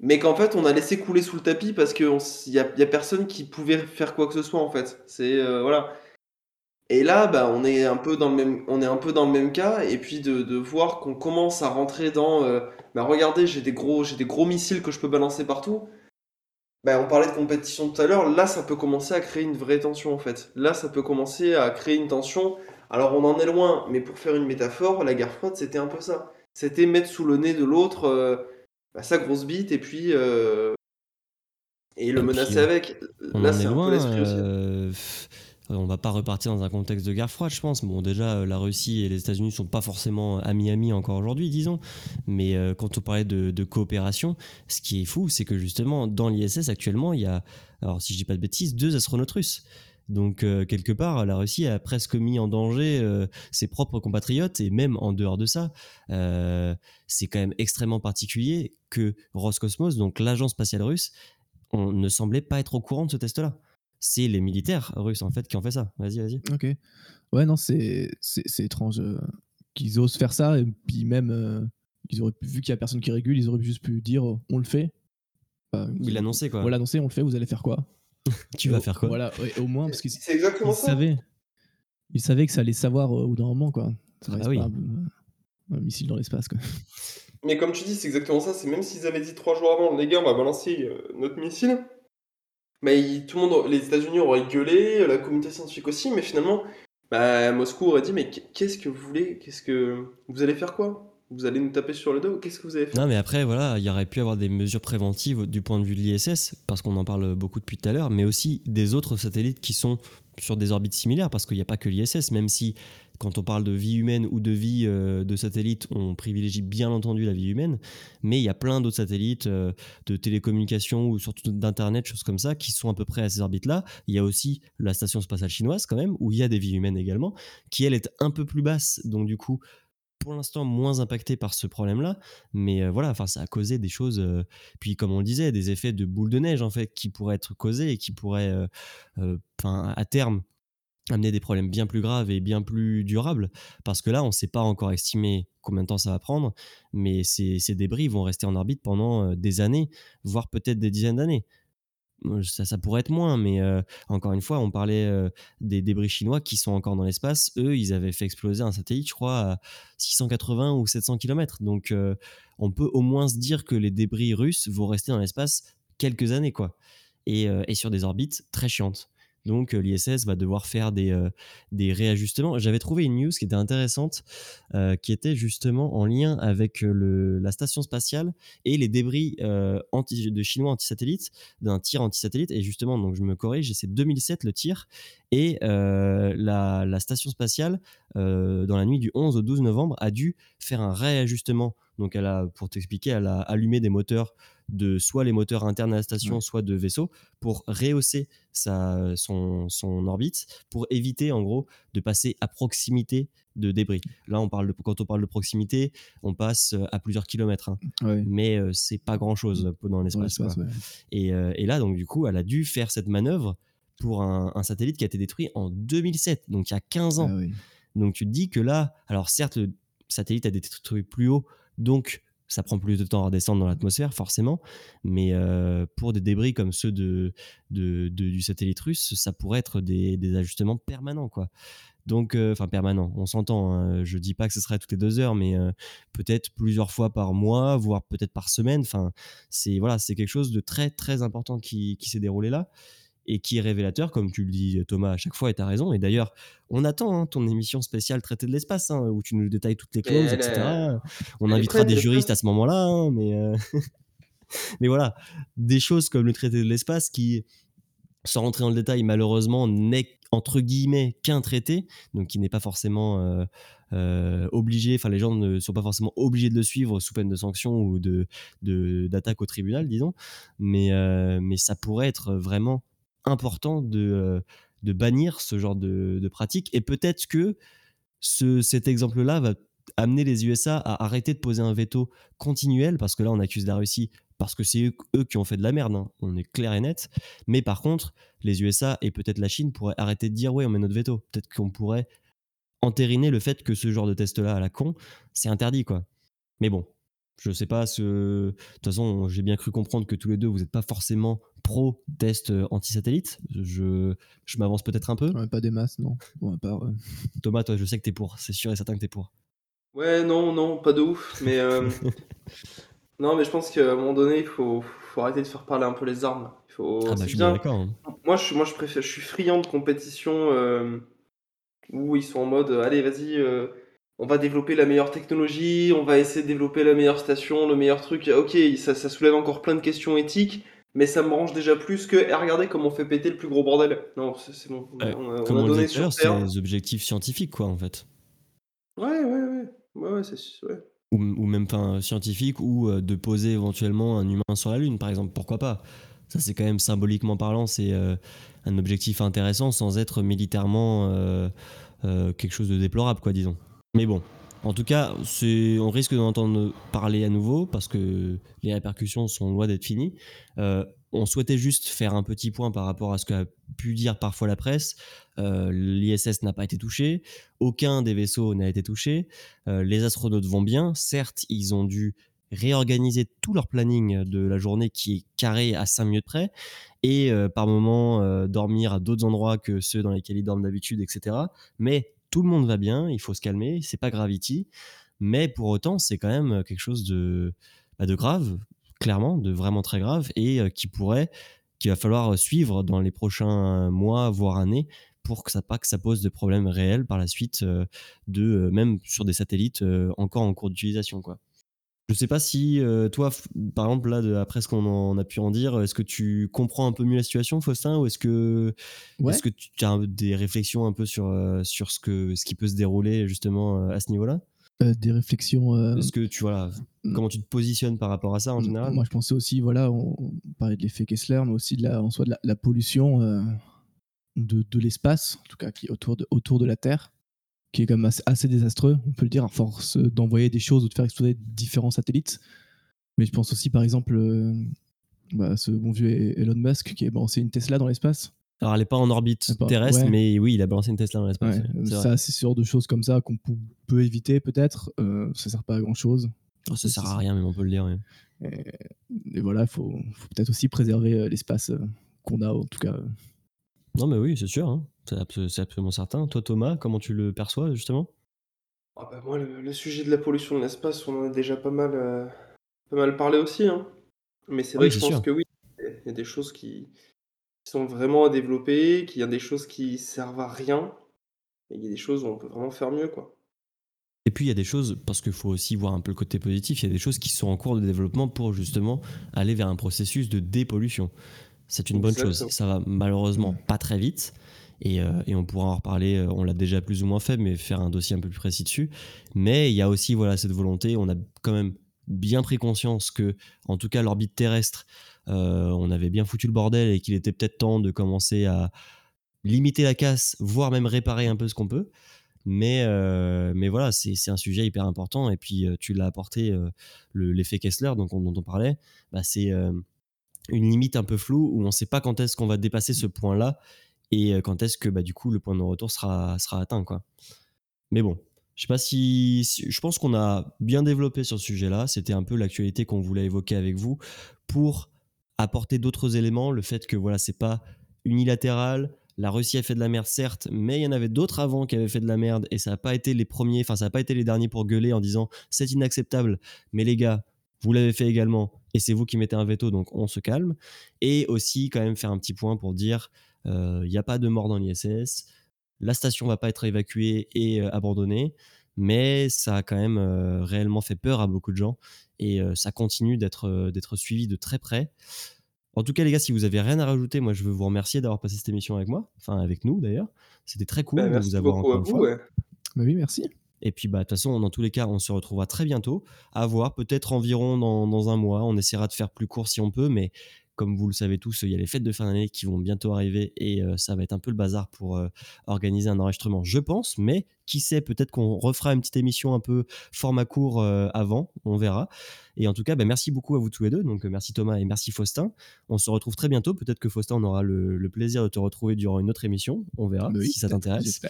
B: mais qu'en fait on a laissé couler sous le tapis parce qu'il y a, y a personne qui pouvait faire quoi que ce soit en fait. C'est euh, voilà. Et là, bah, on est un peu dans le même, on est un peu dans le même cas, et puis de, de voir qu'on commence à rentrer dans, euh, bah regardez, j'ai des gros, j'ai des gros missiles que je peux balancer partout. Bah, on parlait de compétition tout à l'heure, là ça peut commencer à créer une vraie tension en fait. Là ça peut commencer à créer une tension. Alors on en est loin, mais pour faire une métaphore, la guerre froide c'était un peu ça. C'était mettre sous le nez de l'autre euh, bah, sa grosse bite et puis euh, et le
A: Et
B: menacer
A: puis,
B: avec. Là c'est
A: est
B: un peu l'esprit aussi.
A: euh, on va pas repartir dans un contexte de guerre froide, je pense. Bon, déjà, euh, la Russie et les États-Unis sont pas forcément amis-amis encore aujourd'hui, disons. Mais euh, quand on parlait de, coopération, ce qui est fou, c'est que justement, dans l'ISS actuellement, il y a, alors si je dis pas de bêtises, deux astronautes russes. Donc, euh, quelque part, la Russie a presque mis en danger euh, ses propres compatriotes, et même en dehors de ça, euh, c'est quand même extrêmement particulier que Roscosmos, donc l'agence spatiale russe, ne semblait pas être au courant de ce test-là. C'est les militaires russes en fait qui ont fait ça. Vas-y, vas-y.
C: Ok. Ouais, non, c'est c'est c'est étrange euh, qu'ils osent faire ça. Et puis même, euh, ils auraient pu- vu qu'il y a personne qui régule, ils auraient juste pu dire on le fait. Enfin,
A: Il l'annonçait quoi.
C: On l'a annoncé, on le fait, vous allez faire quoi? <laughs>
A: Tu
C: Et
A: vas
C: au-
A: faire quoi?
C: Voilà, ouais, au moins, parce qu'ils
B: C'est exactement
C: ils
B: ça.
C: savaient. Ils savaient que ça allait savoir euh, au bout d'un moment, quoi. Ça
A: Ah oui.
C: pas un, un missile dans l'espace, quoi.
B: Mais comme tu dis, c'est exactement ça. C'est même s'ils avaient dit trois jours avant, les gars, on va balancer euh, notre missile. Mais tout le monde, les États-Unis auraient gueulé, la communauté scientifique aussi, mais finalement, Bah, Moscou aurait dit, mais qu'est-ce que vous voulez Qu'est-ce que vous allez faire quoi? Vous allez nous taper sur le dos Qu'est-ce que vous allez faire
A: Non, mais après, voilà, il y aurait pu avoir des mesures préventives du point de vue de l'ISS, parce qu'on en parle beaucoup depuis tout à l'heure, mais aussi des autres satellites qui sont sur des orbites similaires, parce qu'il n'y a pas que l'ISS, même si quand on parle de vie humaine ou de vie euh, de satellite, on privilégie bien entendu la vie humaine, mais il y a plein d'autres satellites euh, de télécommunications ou surtout d'internet, choses comme ça, qui sont à peu près à ces orbites-là. Il y a aussi la station spatiale chinoise quand même, où il y a des vies humaines également, qui elle est un peu plus basse, donc du coup pour l'instant moins impactée par ce problème-là, mais euh, voilà, ça a causé des choses, puis comme on le disait, des effets de boule de neige en fait qui pourraient être causés et qui pourraient, à terme amener des problèmes bien plus graves et bien plus durables, parce que là, on ne sait pas encore estimer combien de temps ça va prendre, mais ces, débris vont rester en orbite pendant euh, des années, voire peut-être des dizaines d'années. Ça, pourrait être moins, mais euh, encore une fois, on parlait euh, des débris chinois qui sont encore dans l'espace. Eux, ils avaient fait exploser un satellite, je crois, à 680 ou 700 km. Donc, on peut au moins se dire que les débris russes vont rester dans l'espace quelques années, quoi. Et, et sur des orbites très chiantes. Donc euh, l'ISS va devoir faire des, euh, des réajustements. J'avais trouvé une news qui était intéressante, euh, qui était justement en lien avec le, la station spatiale et les débris anti, de chinois anti-satellites, d'un tir anti-satellite. Et justement, donc je me corrige, c'est 2007 le tir. Et la, la, station spatiale, dans la nuit du 11 au 12 novembre, a dû faire un réajustement. Donc elle a, pour t'expliquer, elle a allumé des moteurs de soit les moteurs internes à la station, soit de vaisseau, pour rehausser sa, son, son, orbite, pour éviter en gros de passer à proximité de débris. Là, on parle de, quand on parle de proximité, on passe euh, à plusieurs kilomètres, hein. mais euh, c'est pas grand chose dans l'espace. et, euh, et, là, donc du coup, elle a dû faire cette manœuvre pour un, satellite qui a été détruit en 2007, donc il y a 15 ans. Ah donc tu te dis que là, alors certes, le satellite a été détruit plus haut, donc ça prend plus de temps à redescendre dans l'atmosphère, forcément. Mais euh, pour des débris comme ceux de, du satellite russe, ça pourrait être des, ajustements permanents, quoi. Donc, euh, enfin, permanent, on s'entend. Hein. Je dis pas que ce serait toutes les deux heures, mais euh, peut-être plusieurs fois par mois, voire peut-être par semaine. Enfin, c'est voilà, c'est quelque chose de très très important qui, qui s'est déroulé là et qui est révélateur, comme tu le dis Thomas à chaque fois, et tu as raison. Et d'ailleurs, on attend hein, ton émission spéciale traité de l'espace, hein, où tu nous détailles toutes les clauses, etc. On invitera des juristes à ce moment-là, hein, mais, euh, <laughs> mais voilà, des choses comme le traité de l'espace qui, sans rentrer dans le détail, malheureusement, n'est entre guillemets qu'un traité, donc qui n'est pas forcément euh, euh, obligé, enfin les gens ne sont pas forcément obligés de le suivre sous peine de sanction ou de d'attaque au tribunal, disons, mais, mais ça pourrait être vraiment important de, euh, de bannir ce genre de, de pratique. Et peut-être que ce, cet exemple-là va amener les USA à arrêter de poser un veto continuel, parce que là, on accuse la Russie parce que c'est eux, qui ont fait de la merde, hein. on est clair et net. Mais par contre, les USA et peut-être la Chine pourraient arrêter de dire ouais, on met notre veto. Peut-être qu'on pourrait entériner le fait que ce genre de test-là à la con, c'est interdit, quoi. Mais bon, je sais pas, ce... de toute façon, j'ai bien cru comprendre que tous les deux, vous n'êtes pas forcément pro test euh, anti-satellite. Je, je m'avance peut-être un peu.
C: pas des masses, non. <laughs>
A: Thomas, toi, je sais que tu es pour. C'est sûr et certain que tu es pour.
B: Ouais, non, non, pas de ouf. Mais euh, <laughs> non, mais je pense qu'à un moment donné, il faut, faut arrêter de faire parler un peu les armes. Il faut...
A: Ah bah, je suis bien d'accord. Hein.
B: Moi, je, moi je, préfère, je suis friand de compétition euh, où ils sont en mode allez, vas-y on va développer la meilleure technologie, on va essayer de développer la meilleure station, le meilleur truc. Ok, ça, soulève encore plein de questions éthiques, mais ça me range déjà plus que eh, regardez comment on fait péter le plus gros bordel. Non, c'est bon.
A: on, a, comme on, donné sur c'est des objectifs scientifiques, quoi, en fait.
B: Ouais, ouais, ouais. Ouais, ouais, c'est ouais.
A: Ou, ou, même pas scientifique, ou euh, de poser éventuellement un humain sur la Lune, par exemple. Pourquoi pas Ça, c'est quand même symboliquement parlant, c'est euh, un objectif intéressant sans être militairement euh, quelque chose de déplorable, quoi, disons. Mais bon, en tout cas, on risque d'en entendre parler à nouveau parce que les répercussions sont loin d'être finies. Euh, on souhaitait juste faire un petit point par rapport à ce qu'a pu dire parfois la presse. Euh, L'ISS n'a pas été touché, aucun des vaisseaux n'a été touché. Euh, les astronautes vont bien. Certes, ils ont dû réorganiser tout leur planning de la journée qui est carré à 5 minutes près et par moment dormir à d'autres endroits que ceux dans lesquels ils dorment d'habitude, etc. Mais tout le monde va bien, il faut se calmer, c'est pas Gravity, mais pour autant, c'est quand même quelque chose de, bah, de grave, clairement, de vraiment très grave, et euh, qui pourrait, qu'il va falloir suivre dans les prochains mois, voire années, pour que ça pas que ça pose de problèmes réels par la suite de même sur des satellites encore en cours d'utilisation quoi. Je sais pas si toi, par exemple, là, après ce qu'on en a pu en dire, est-ce que tu comprends un peu mieux la situation, Faustin, ou est-ce que, est-ce que tu as des réflexions un peu sur, sur ce, que, ce qui peut se dérouler justement à ce niveau-là?
C: Des réflexions.
A: Est-ce que tu voilà, mmh. comment tu te positionnes par rapport à ça en général?
C: Moi, je pensais aussi, voilà, on, parlait de l'effet Kessler, mais aussi de la, en soi de la, pollution de, de l'espace, en tout cas qui est autour de, autour de la Terre qui est quand même assez, désastreux, on peut le dire, à force d'envoyer des choses ou de faire exploser différents satellites. Mais je pense aussi, par exemple, euh, bah, ce bon vieux Elon Musk qui a balancé une Tesla dans l'espace.
A: Alors, elle n'est pas en orbite terrestre, mais oui, il a balancé une Tesla dans l'espace.
C: ça, c'est sûr de choses comme ça qu'on peut éviter peut-être. Euh, ça sert pas à grand chose.
A: Oh, ça sert à rien, mais on peut le dire.
C: Et, voilà, il faut, faut peut-être aussi préserver euh, l'espace qu'on a, en tout cas.
A: Non, mais oui, c'est sûr. Hein. C'est absolument certain. Toi, Thomas, comment tu le perçois, justement?
B: Ah bah moi, le, sujet de la pollution de l'espace, on en a déjà pas mal, euh, pas mal parlé aussi. Hein. Mais c'est vrai que je pense que oui, il y a des choses qui, sont vraiment à développer, qu'il y a des choses qui servent à rien, et il y a des choses où on peut vraiment faire mieux, quoi.
A: Et puis il y a des choses, parce qu'il faut aussi voir un peu le côté positif, il y a des choses qui sont en cours de développement pour justement aller vers un processus de dépollution. C'est une bonne chose. Ça va malheureusement pas très vite, euh, et, on pourra en reparler, euh, on l'a déjà plus ou moins fait, mais faire un dossier un peu plus précis dessus. Mais il y a aussi voilà, cette volonté, on a quand même bien pris conscience que, en tout cas, l'orbite terrestre, euh, on avait bien foutu le bordel et qu'il était peut-être temps de commencer à limiter la casse, voire même réparer un peu ce qu'on peut. Mais, mais voilà, c'est un sujet hyper important. Et puis, tu l'as apporté, l'effet Kessler dont on parlait, bah, c'est une limite un peu floue où on ne sait pas quand est-ce qu'on va dépasser ce point-là et euh, quand est-ce que bah, du coup le point de retour sera, sera atteint. Quoi. Mais bon, je sais pas si, je pense qu'on a bien développé sur ce sujet-là. C'était un peu l'actualité qu'on voulait évoquer avec vous pour apporter d'autres éléments. Le fait que voilà, c'est pas unilatéral. La Russie a fait de la merde, certes, mais il y en avait d'autres avant qui avaient fait de la merde et ça n'a pas été les premiers, enfin ça n'a pas été les derniers pour gueuler en disant c'est inacceptable, mais les gars, vous l'avez fait également et c'est vous qui mettez un veto, donc on se calme. Et aussi quand même faire un petit point pour dire il euh, n'y a pas de mort dans l'ISS. La station va pas être évacuée et euh, abandonnée, mais ça a quand même euh, réellement fait peur à beaucoup de gens et ça continue d'être d'être suivi de très près. En tout cas, les gars, si vous avez rien à rajouter, moi je veux vous remercier d'avoir passé cette émission avec moi, enfin avec nous d'ailleurs. C'était très cool
B: bah,
A: de vous avoir encore une fois.
C: Bah oui, merci.
A: Et puis, bah, de toute façon, dans tous les cas, on se retrouvera très bientôt. À voir, peut-être environ dans, dans, un mois. On essaiera de faire plus court si on peut, mais comme vous le savez tous, il y a les fêtes de fin d'année qui vont bientôt arriver et euh, ça va être un peu le bazar pour euh, organiser un enregistrement, je pense. Mais qui sait, peut-être qu'on refera une petite émission un peu format court euh, avant, on verra. Et en tout cas, bah, merci beaucoup à vous tous les deux. Donc merci Thomas et merci Faustin. On se retrouve très bientôt. Peut-être que Faustin, on aura le, plaisir de te retrouver durant une autre émission. On verra si ça t'intéresse.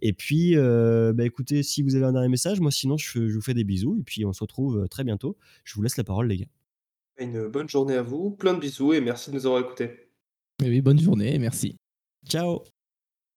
A: Et puis, bah, écoutez, si vous avez un dernier message, moi sinon, je, je vous fais des bisous et puis on se retrouve très bientôt. Je vous laisse la parole, les gars.
B: Une bonne journée à vous, plein de bisous et merci de nous avoir écoutés.
C: Oui, bonne journée et merci.
A: Ciao